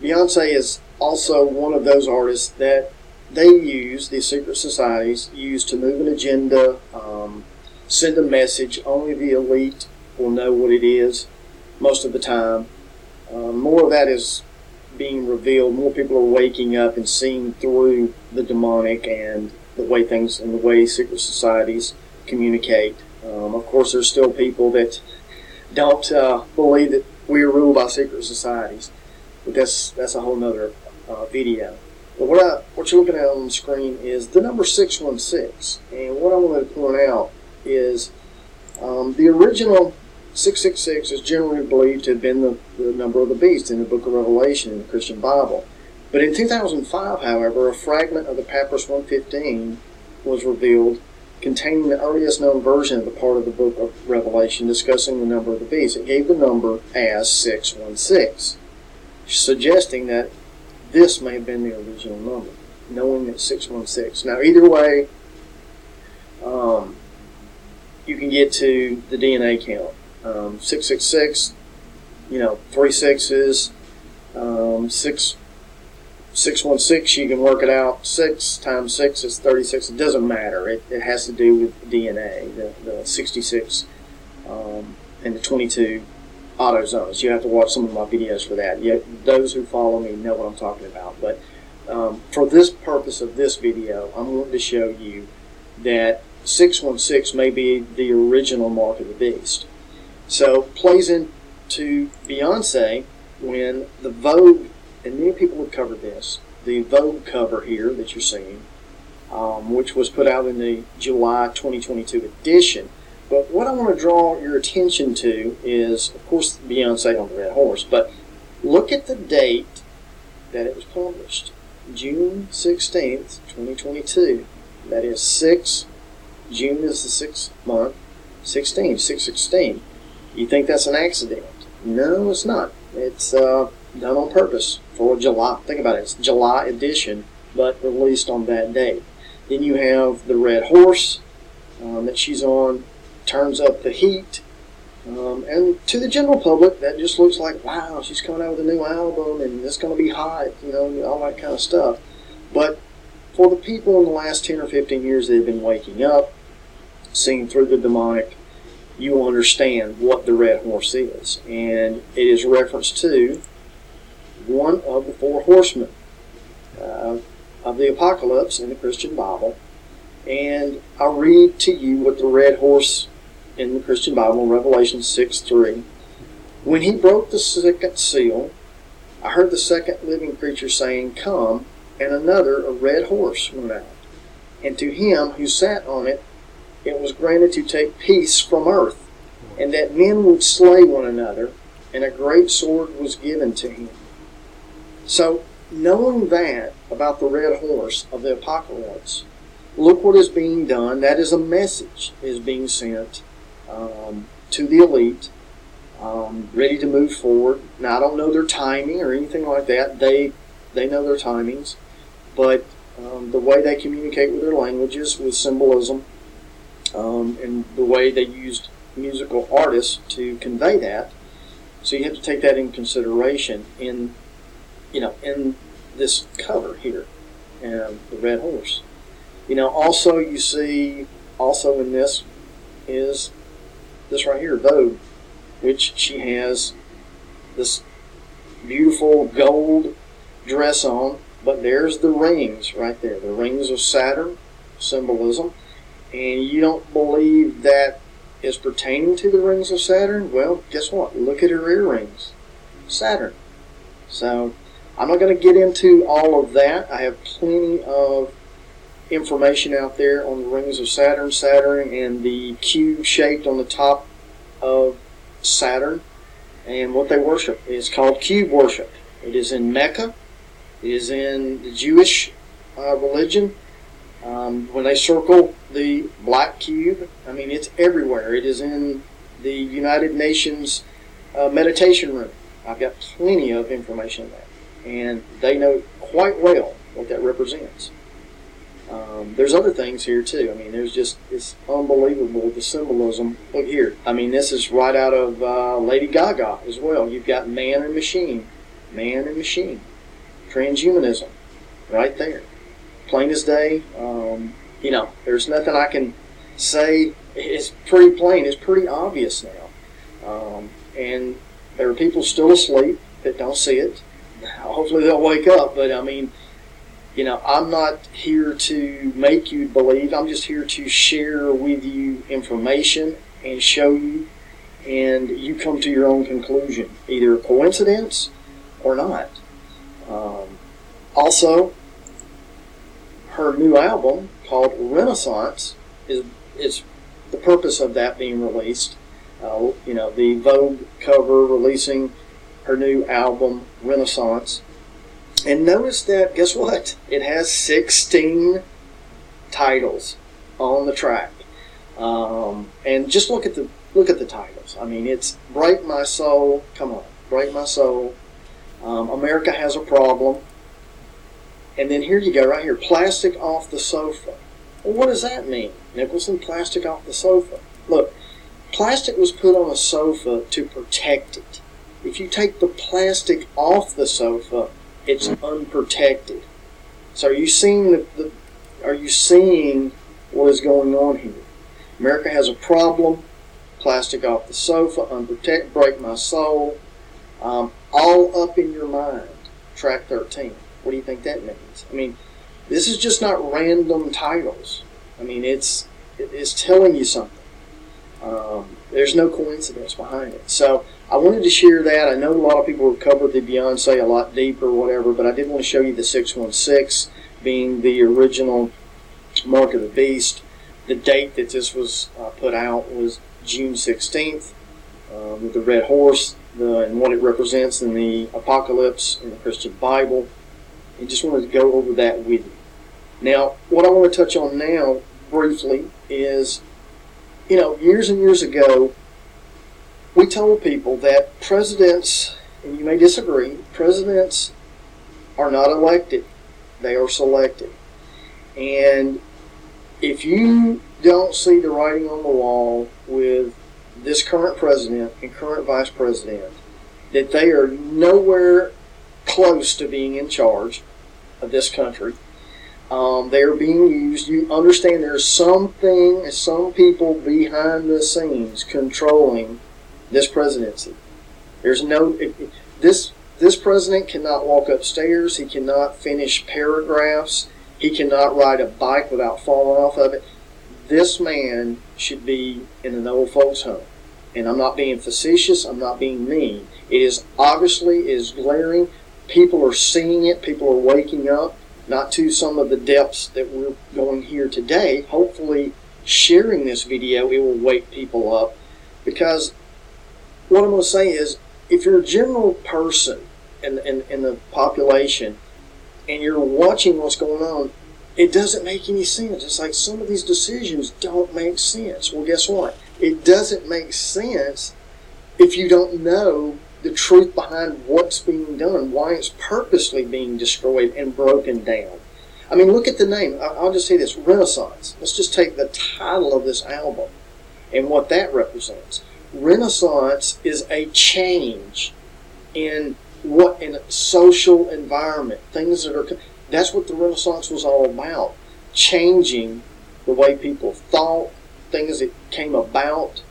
Beyonce is also one of those artists that they use, these secret societies, use to move an agenda, um, send a message. Only the elite will know what it is most of the time. Um, more of that is being revealed. More people are waking up and seeing through the demonic and the way things and the way secret societies communicate. Um, of course, there's still people that don't uh, believe that we are ruled by secret societies, but that's that's a whole nother uh, video. But what I, what you're looking at on the screen is the number six one six, and what I wanted to point out is um, the original 666 is generally believed to have been the, the number of the beast in the book of Revelation in the Christian Bible. But in 2005, however, a fragment of the Papyrus 115 was revealed containing the earliest known version of the part of the book of Revelation discussing the number of the beast. It gave the number as 616, suggesting that this may have been the original number, knowing that 616. Now, either way, um, you can get to the DNA count. Um, 666, you know, three sixes, um, six, 616, you can work it out. 6 times 6 is 36. It doesn't matter. It, it has to do with DNA, the, the 66 um, and the 22 autosomes. You have to watch some of my videos for that. Yet those who follow me know what I'm talking about. But um, for this purpose of this video, I'm going to show you that 616 may be the original mark of the beast. So plays into Beyonce when the Vogue, and many people have covered this, the Vogue cover here that you're seeing, um, which was put out in the July 2022 edition. But what I want to draw your attention to is, of course, Beyonce on the Red Horse, but look at the date that it was published. June 16th, 2022. That is 6, June is the sixth month, 16, 616. You think that's an accident? No, it's not. It's uh, done on purpose for July. Think about it. It's July edition, but released on that date. Then you have the Red Horse um, that she's on, turns up the heat. Um, and to the general public, that just looks like, wow, she's coming out with a new album and it's going to be hot, you know, all that kind of stuff. But for the people in the last 10 or 15 years that have been waking up, seeing through the demonic, you understand what the red horse is. And it is reference to one of the four horsemen uh, of the apocalypse in the Christian Bible. And I'll read to you what the red horse in the Christian Bible, Revelation 6 3. When he broke the second seal, I heard the second living creature saying, Come, and another, a red horse, went out. And to him who sat on it, it was granted to take peace from earth, and that men would slay one another, and a great sword was given to him. So, knowing that about the red horse of the apocalypse, look what is being done. That is a message is being sent um, to the elite, um, ready to move forward. Now, I don't know their timing or anything like that. They they know their timings, but um, the way they communicate with their languages, with symbolism, um, and the way they used musical artists to convey that. So you have to take that in consideration in, you know, in this cover here, and the red horse. You know, also you see, also in this is this right here, Vogue, which she has this beautiful gold dress on, but there's the rings right there, the rings of Saturn symbolism, and you don't believe that is pertaining to the rings of Saturn? Well, guess what? Look at her earrings. Saturn. So, I'm not going to get into all of that. I have plenty of information out there on the rings of Saturn, Saturn, and the cube shaped on the top of Saturn, and what they worship is called cube worship. It is in Mecca. It is in the Jewish uh, religion. Um, when they circle the black cube, I mean, it's everywhere. It is in the United Nations uh, meditation room. I've got plenty of information on that. And they know quite well what that represents. Um, there's other things here too. I mean, there's just it's unbelievable the symbolism. Look here. I mean, this is right out of uh, Lady Gaga as well. You've got man and machine, man and machine, transhumanism, right there, plain as day. Um, you know, there's nothing I can say. It's pretty plain. It's pretty obvious now, um, and there are people still asleep that don't see it. Hopefully, they'll wake up. But I mean you know, I'm not here to make you believe. I'm just here to share with you information and show you, and you come to your own conclusion, either coincidence or not. Um, also, her new album called Renaissance is is the purpose of that being released. Uh, you know, the Vogue cover releasing her new album Renaissance and notice that, guess what? It has 16 titles on the track. Um, and just look at the look at the titles. I mean, it's "Break My Soul." Come on, "Break My Soul." Um, America has a problem. And then here you go, right here, "Plastic Off the Sofa." Well, what does that mean, Nicholson? Plastic off the sofa. Look, plastic was put on a sofa to protect it. If you take the plastic off the sofa, it's unprotected. So are you seeing the, the are you seeing what is going on here? America has a problem. Plastic off the sofa, unprotected, break my soul. Um, all up in your mind. Track 13. What do you think that means? I mean, this is just not random titles. I mean, it's it's telling you something. Um, there's no coincidence behind it. So I wanted to share that. I know a lot of people have covered the Beyonce a lot deeper, whatever, but I did want to show you the 616 being the original Mark of the Beast. The date that this was uh, put out was June 16th uh, with the red horse the, and what it represents in the apocalypse in the Christian Bible. And just wanted to go over that with you. Now, what I want to touch on now briefly is, you know, years and years ago, we told people that presidents, and you may disagree, presidents are not elected, they are selected. And if you don't see the writing on the wall with this current president and current vice president, that they are nowhere close to being in charge of this country, Um, they're being used. You understand there's something, some people behind the scenes controlling this presidency. There's no this this president cannot walk upstairs. He cannot finish paragraphs. He cannot ride a bike without falling off of it. This man should be in an old folks' home. And I'm not being facetious. I'm not being mean. It is obviously it is glaring. People are seeing it. People are waking up not to some of the depths that we're going here today. Hopefully, sharing this video, it will wake people up because what I'm going to say is if you're a general person in, in, in the population and you're watching what's going on, it doesn't make any sense. It's like some of these decisions don't make sense. Well, guess what? It doesn't make sense if you don't know the truth behind what's being done, why it's purposely being destroyed and broken down. I mean, look at the name. I'll just say this Renaissance. Let's just take the title of this album and what that represents. Renaissance is a change in what in a social environment, things that are. That's what the Renaissance was all about. Changing the way people thought, things that came about.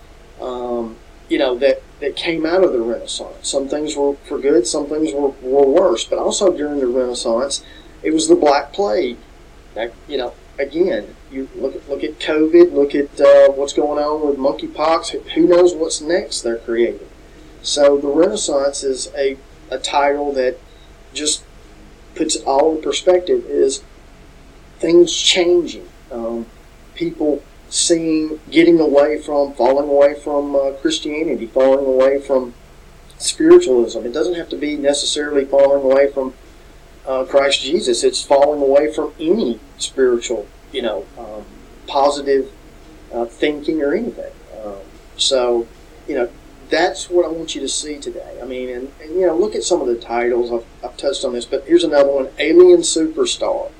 Um, you know that that came out of the Renaissance. Some things were for good, some things were, were worse. But also during the Renaissance, it was the Black Plague. That, you know, again, you look at look at COVID, look at uh, what's going on with monkeypox. Who knows what's next they're creating? So the Renaissance is a, a title that just puts it all in perspective. Is things changing? Um, people seeing, getting away from, falling away from uh, Christianity, falling away from spiritualism. It doesn't have to be necessarily falling away from uh, Christ Jesus. It's falling away from any spiritual, you know, um, positive uh, thinking or anything. Um, so, you know, that's what I want you to see today. I mean, and, and you know, look at some of the titles. I've, I've touched on this, but here's another one: Alien Superstar.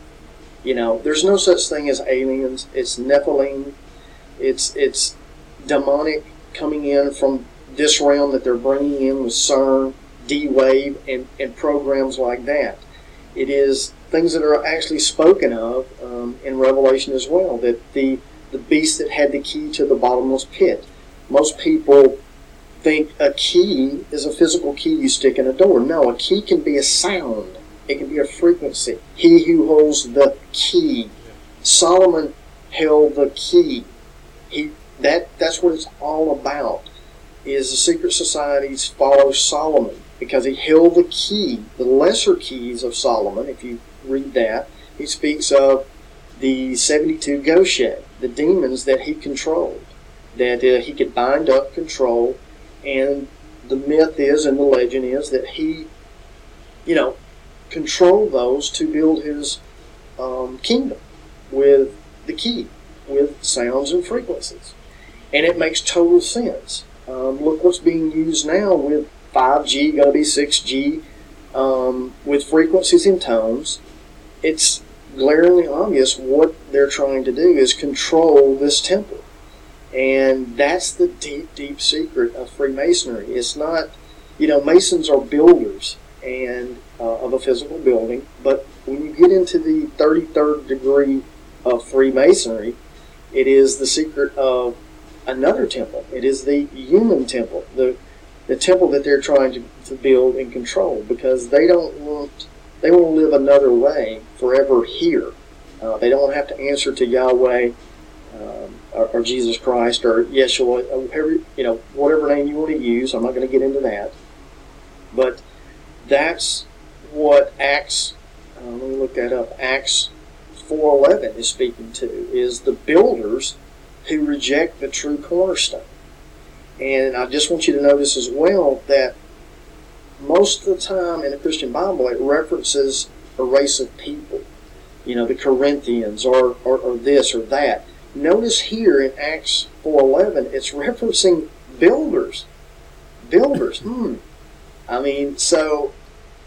You know, there's no such thing as aliens. It's Nephilim. It's it's demonic coming in from this realm that they're bringing in with CERN, D-Wave, and, and programs like that. It is things that are actually spoken of um, in Revelation as well. That the the beast that had the key to the bottomless pit. Most people think a key is a physical key you stick in a door. No, a key can be a sound. It can be a frequency. He who holds the key. Solomon held the key. He that that's what it's all about. Is the secret societies follow Solomon because he held the key, the lesser keys of Solomon. If you read that, he speaks of the seventy-two Goetia, the demons that he controlled, that uh, he could bind up, control, and the myth is and the legend is that he, you know, control those to build his um, kingdom with the key, with sounds and frequencies. And it makes total sense. Um, look what's being used now with 5G, going to be 6G, um, with frequencies and tones. It's glaringly obvious what they're trying to do is control this temple. And that's the deep, deep secret of Freemasonry. It's not, you know, Masons are builders and uh, of a physical building. But when you get into the 33rd degree of Freemasonry, it is the secret of another temple. It is the human temple, the the temple that they're trying to, to build and control because they don't want they want to live another way forever here. Uh, they don't have to answer to Yahweh um, or, or, Jesus Christ or Yeshua, whatever, you know, whatever name you want to use. I'm not going to get into that, but that's what Acts, uh, let me look that up, Acts 4.11 is speaking to, is the builders who reject the true cornerstone. And I just want you to notice as well that most of the time in the Christian Bible it references a race of people. You know, the Corinthians or, or, or this or that. Notice here in Acts 4.11 it's referencing builders. Builders. Hmm. I mean, so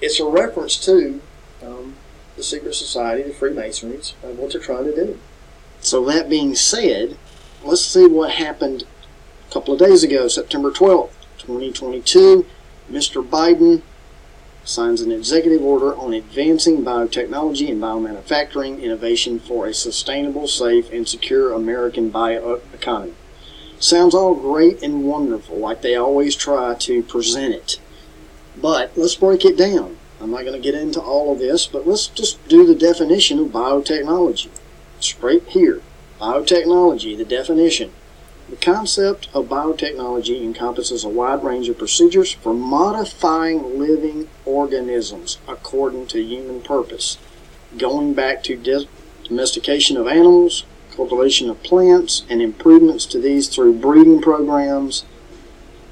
it's a reference to um, the secret society, the Freemasons, and what they're trying to do. So that being said, let's see what happened a couple of days ago, September 12th, 2022. Mr. Biden signs an executive order on advancing biotechnology and biomanufacturing innovation for a sustainable, safe, and secure American bioeconomy. Sounds all great and wonderful, like they always try to present it. But let's break it down. I'm not going to get into all of this, but let's just do the definition of biotechnology. Straight here. Biotechnology, the definition. The concept of biotechnology encompasses a wide range of procedures for modifying living organisms according to human purpose, going back to domestication of animals, cultivation of plants, and improvements to these through breeding programs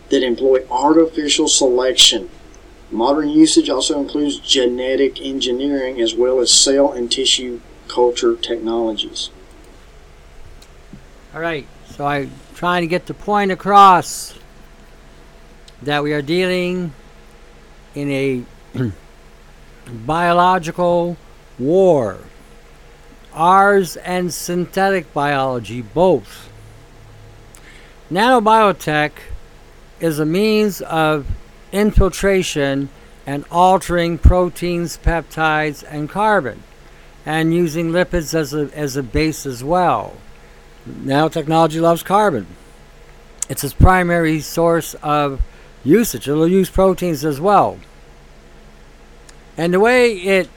that employ artificial selection. Modern usage also includes genetic engineering as well as cell and tissue culture technologies.
All right, so I'm trying to get the point across that we are dealing in a [CLEARS THROAT] biological war. Ours and synthetic biology, both. Nanobiotech is a means of infiltration and altering proteins, peptides, and carbon, and using lipids as a, as a base as well. Now, technology loves carbon. It's its primary source of usage. It'll use proteins as well. And the way it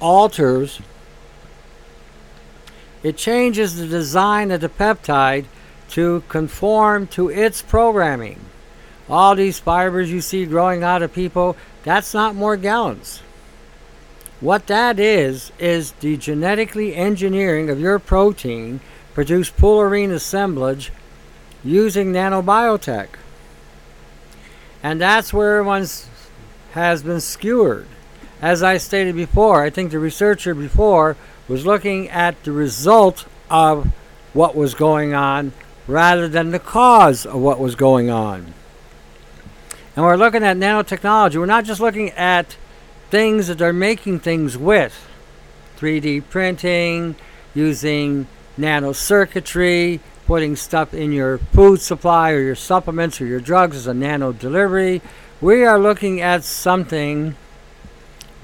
alters, it changes the design of the peptide to conform to its programming. All these fibers you see growing out of people, that's not more Morgellons. What that is, is the genetically engineering of your protein produce fullerene assemblage using nanobiotech. And that's where everyone has been skewered. As I stated before, I think the researcher before was looking at the result of what was going on rather than the cause of what was going on. And we're looking at nanotechnology. We're not just looking at things that they're making things with 3D printing, using nanocircuitry, putting stuff in your food supply or your supplements or your drugs as a nano delivery. We are looking at something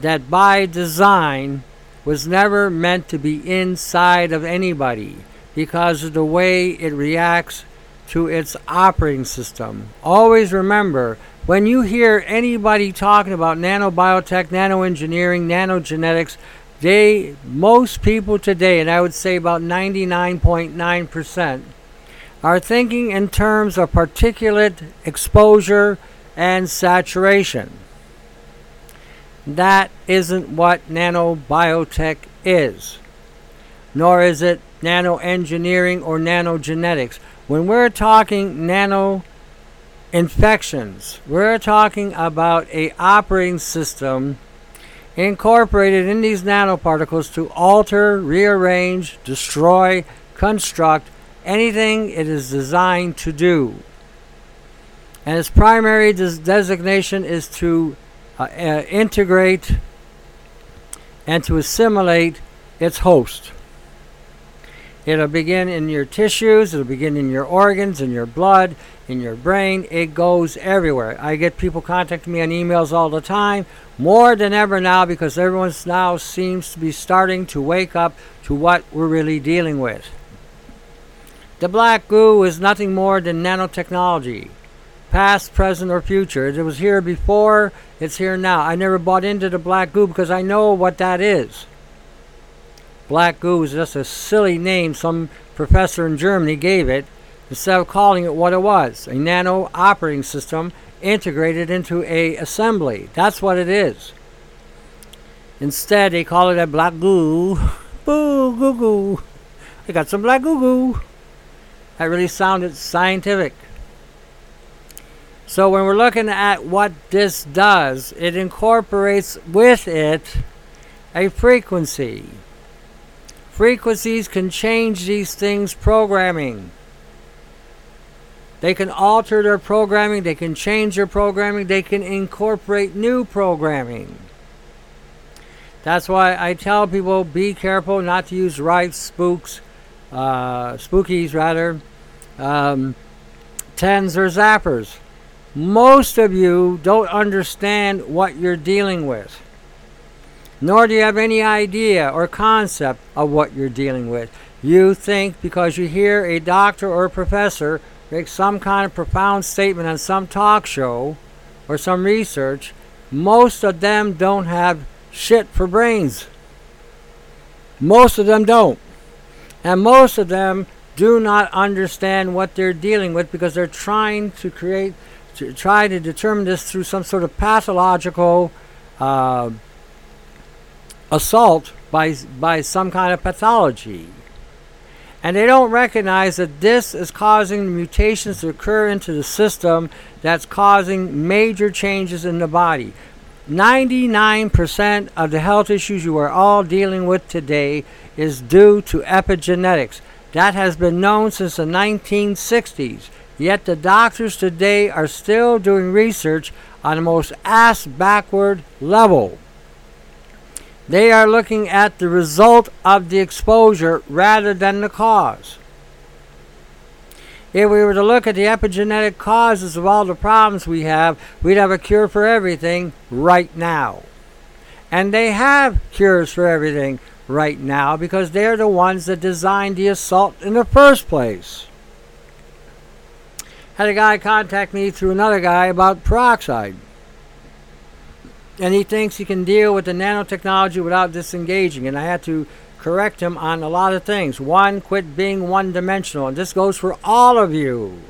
that by design was never meant to be inside of anybody because of the way it reacts to its operating system. Always remember when you hear anybody talking about nanobiotech, nanoengineering, nanogenetics, they most people today, and I would say about 99.9%, are thinking in terms of particulate exposure and saturation. That isn't what nanobiotech is, nor is it nanoengineering or nanogenetics. When we're talking nano infections, we're talking about a operating system incorporated in these nanoparticles to alter, rearrange, destroy, construct anything it is designed to do. And its primary des- designation is to uh, uh, integrate and to assimilate its host. It'll begin in your tissues, it'll begin in your organs, in your blood, in your brain. It goes everywhere. I get people contacting me on emails all the time, more than ever now because everyone now seems to be starting to wake up to what we're really dealing with. The black goo is nothing more than nanotechnology, past, present, or future. It was here before, it's here now. I never bought into the black goo because I know what that is. Black goo is just a silly name some professor in Germany gave it instead of calling it what it was a nano operating system integrated into a assembly. That's what it is. Instead, they call it a black goo. [LAUGHS] Boo, goo goo. I got some black goo goo. That really sounded scientific. So when we're looking at what this does, it incorporates with it a frequency. Frequencies can change these things programming. They can alter their programming, they can change their programming, they can incorporate new programming. That's why I tell people be careful not to use rife spooks, uh, spookies rather, um, tens or zappers. most of you don't understand what you're dealing with, nor do you have any idea or concept of what you're dealing with. You think because you hear a doctor or a professor make some kind of profound statement on some talk show or some research, most of them don't have shit for brains. Most of them don't. And most of them do not understand what they're dealing with because they're trying to create, to try to determine this through some sort of pathological uh, assault by, by some kind of pathology. And they don't recognize that this is causing mutations to occur into the system that's causing major changes in the body. 99% of the health issues you are all dealing with today is due to epigenetics. That has been known since the 1960s. Yet the doctors today are still doing research on the most ass backward level. They are looking at the result of the exposure rather than the cause. If we were to look at the epigenetic causes of all the problems we have, we'd have a cure for everything right now. And they have cures for everything right now because they're the ones that designed the assault in the first place. Had a guy contact me through another guy about peroxide. And he thinks he can deal with the nanotechnology without disengaging. And I had to correct him on a lot of things. One, quit being one dimensional. And this goes for all of you.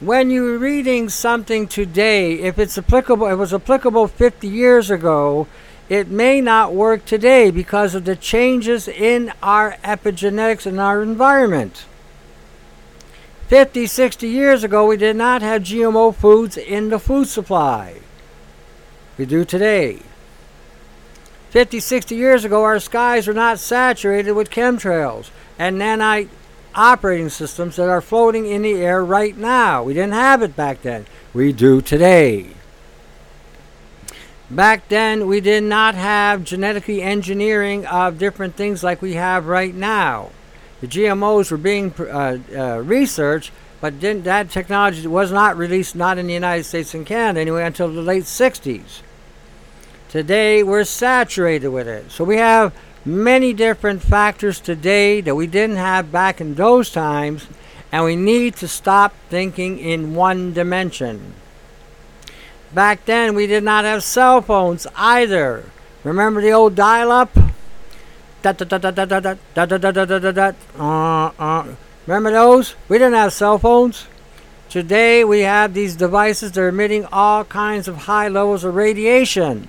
When you're reading something today, if it's applicable, it was applicable 50 years ago, it may not work today because of the changes in our epigenetics and our environment. 50, 60 years ago, we did not have GMO foods in the food supply. We do today. 50, 60 years ago, our skies were not saturated with chemtrails and nanite operating systems that are floating in the air right now. We didn't have it back then. We do today. Back then, we did not have genetically engineering of different things like we have right now. The GMOs were being uh, uh, researched, but that technology was not released, not in the United States and Canada anyway, until the late 60s. Today we're saturated with it. So we have many different factors today that we didn't have back in those times, and we need to stop thinking in one dimension. Back then we did not have cell phones either. Remember the old dial up? Remember those? We didn't have cell phones. Today we have these devices that are emitting all kinds of high levels of radiation.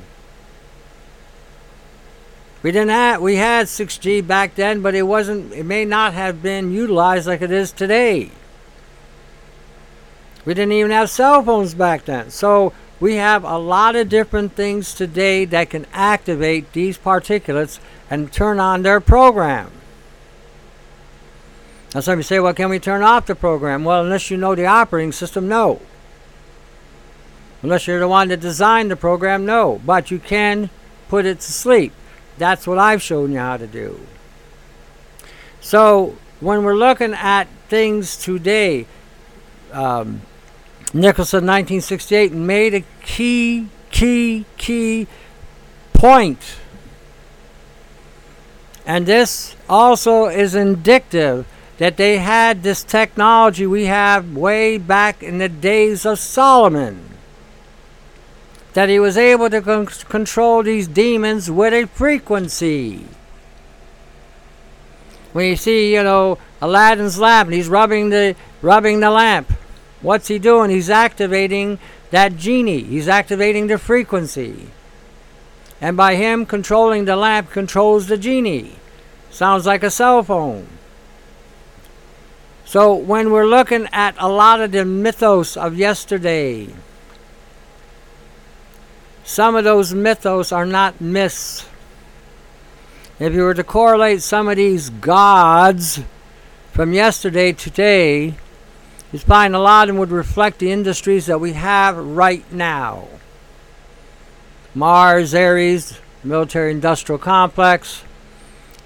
We didn't have we had 6G back then, but it wasn't it may not have been utilized like it is today. We didn't even have cell phones back then. So we have a lot of different things today that can activate these particulates and turn on their program. Now some of you say, well, can we turn off the program? Well, unless you know the operating system, no. Unless you're the one that designed the program, no. But you can put it to sleep. That's what I've shown you how to do. So when we're looking at things today, um, Nicholson, 1968, made a key, key, key point. And this also is indicative that they had this technology we have way back in the days of Solomon that he was able to con- control these demons with a frequency. When you see, you know, Aladdin's lamp, he's rubbing the rubbing the lamp. What's he doing? He's activating that genie. He's activating the frequency. And by him controlling the lamp controls the genie. Sounds like a cell phone. So when we're looking at a lot of the mythos of yesterday, some of those mythos are not myths. If you were to correlate some of these gods from yesterday to today, you'd find a lot of them would reflect the industries that we have right now. Mars, Ares, military industrial complex,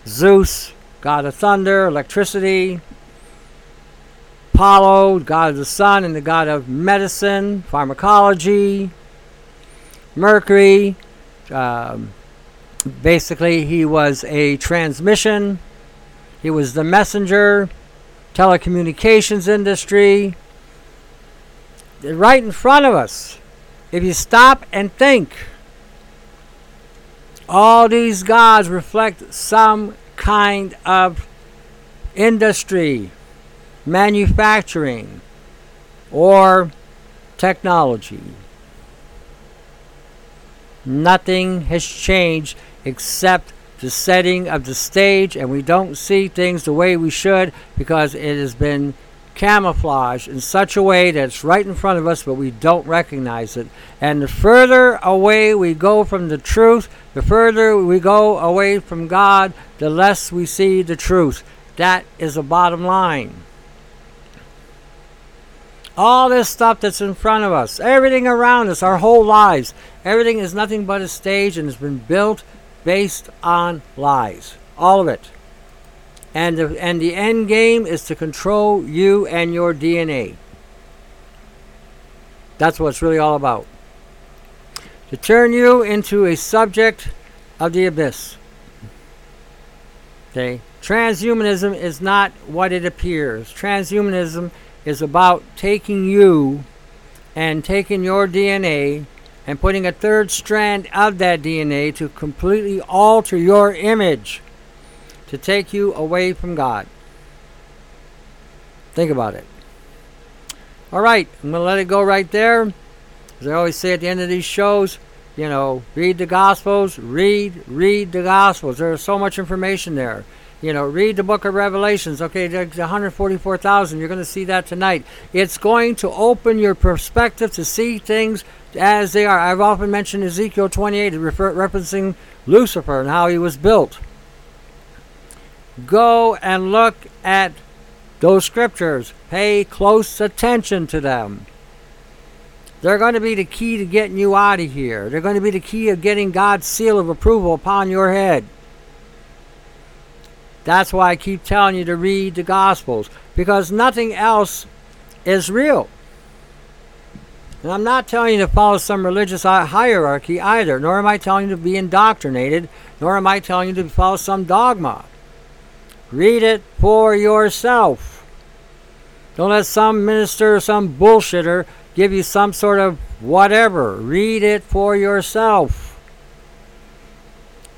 Zeus, god of thunder, electricity, Apollo, god of the sun, and the god of medicine, pharmacology. Mercury, um, basically, he was a transmission, he was the messenger, telecommunications industry. Right in front of us. If you stop and think, all these gods reflect some kind of industry, manufacturing, or technology. Nothing has changed except the setting of the stage, and we don't see things the way we should because it has been camouflaged in such a way that it's right in front of us, but we don't recognize it. And the further away we go from the truth, the further we go away from God, the less we see the truth. That is the bottom line. All this stuff that's in front of us, everything around us, our whole lives, everything is nothing but a stage and has been built based on lies. All of it. And the, and the end game is to control you and your DNA. That's what it's really all about. To turn you into a subject of the abyss. Okay? Transhumanism is not what it appears. Transhumanism is about taking you and taking your DNA and putting a third strand of that DNA to completely alter your image to take you away from God. Think about it. All right, I'm going to let it go right there. As I always say at the end of these shows, you know, read the Gospels, read, read the Gospels. There's so much information there. You know, read the book of Revelations. Okay, there's 144,000. You're going to see that tonight. It's going to open your perspective to see things as they are. I've often mentioned Ezekiel 28, refer, referencing Lucifer and how he was built. Go and look at those scriptures. Pay close attention to them. They're going to be the key to getting you out of here. They're going to be the key of getting God's seal of approval upon your head. That's why I keep telling you to read the Gospels, because nothing else is real. And I'm not telling you to follow some religious hierarchy either, nor am I telling you to be indoctrinated, nor am I telling you to follow some dogma. Read it for yourself. Don't let some minister or some bullshitter give you some sort of whatever. Read it for yourself.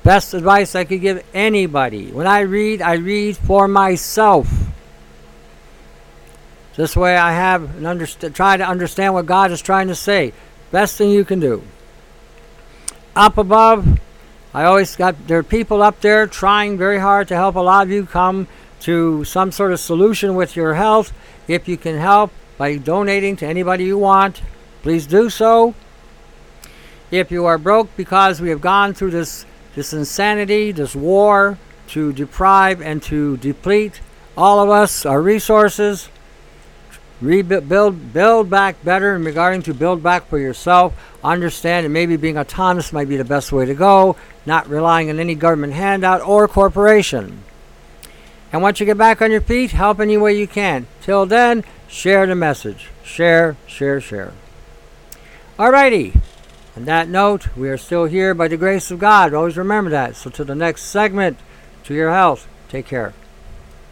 Best advice I could give anybody. When I read, I read for myself. This way I have an underst- try to understand what God is trying to say. Best thing you can do. Up above, I always got there are people up there trying very hard to help a lot of you come to some sort of solution with your health. If you can help by donating to anybody you want, please do so. If you are broke because we have gone through this this insanity, this war to deprive and to deplete all of us, our resources, rebuild, build, back better in regarding to build back for yourself. Understand that maybe being autonomous might be the best way to go, not relying on any government handout or corporation. And once you get back on your feet, help any way you can. Till then, share the message. Share, share, share. Alrighty. On that note, we are still here by the grace of God. Always remember that. So, to the next segment, to your health. Take care.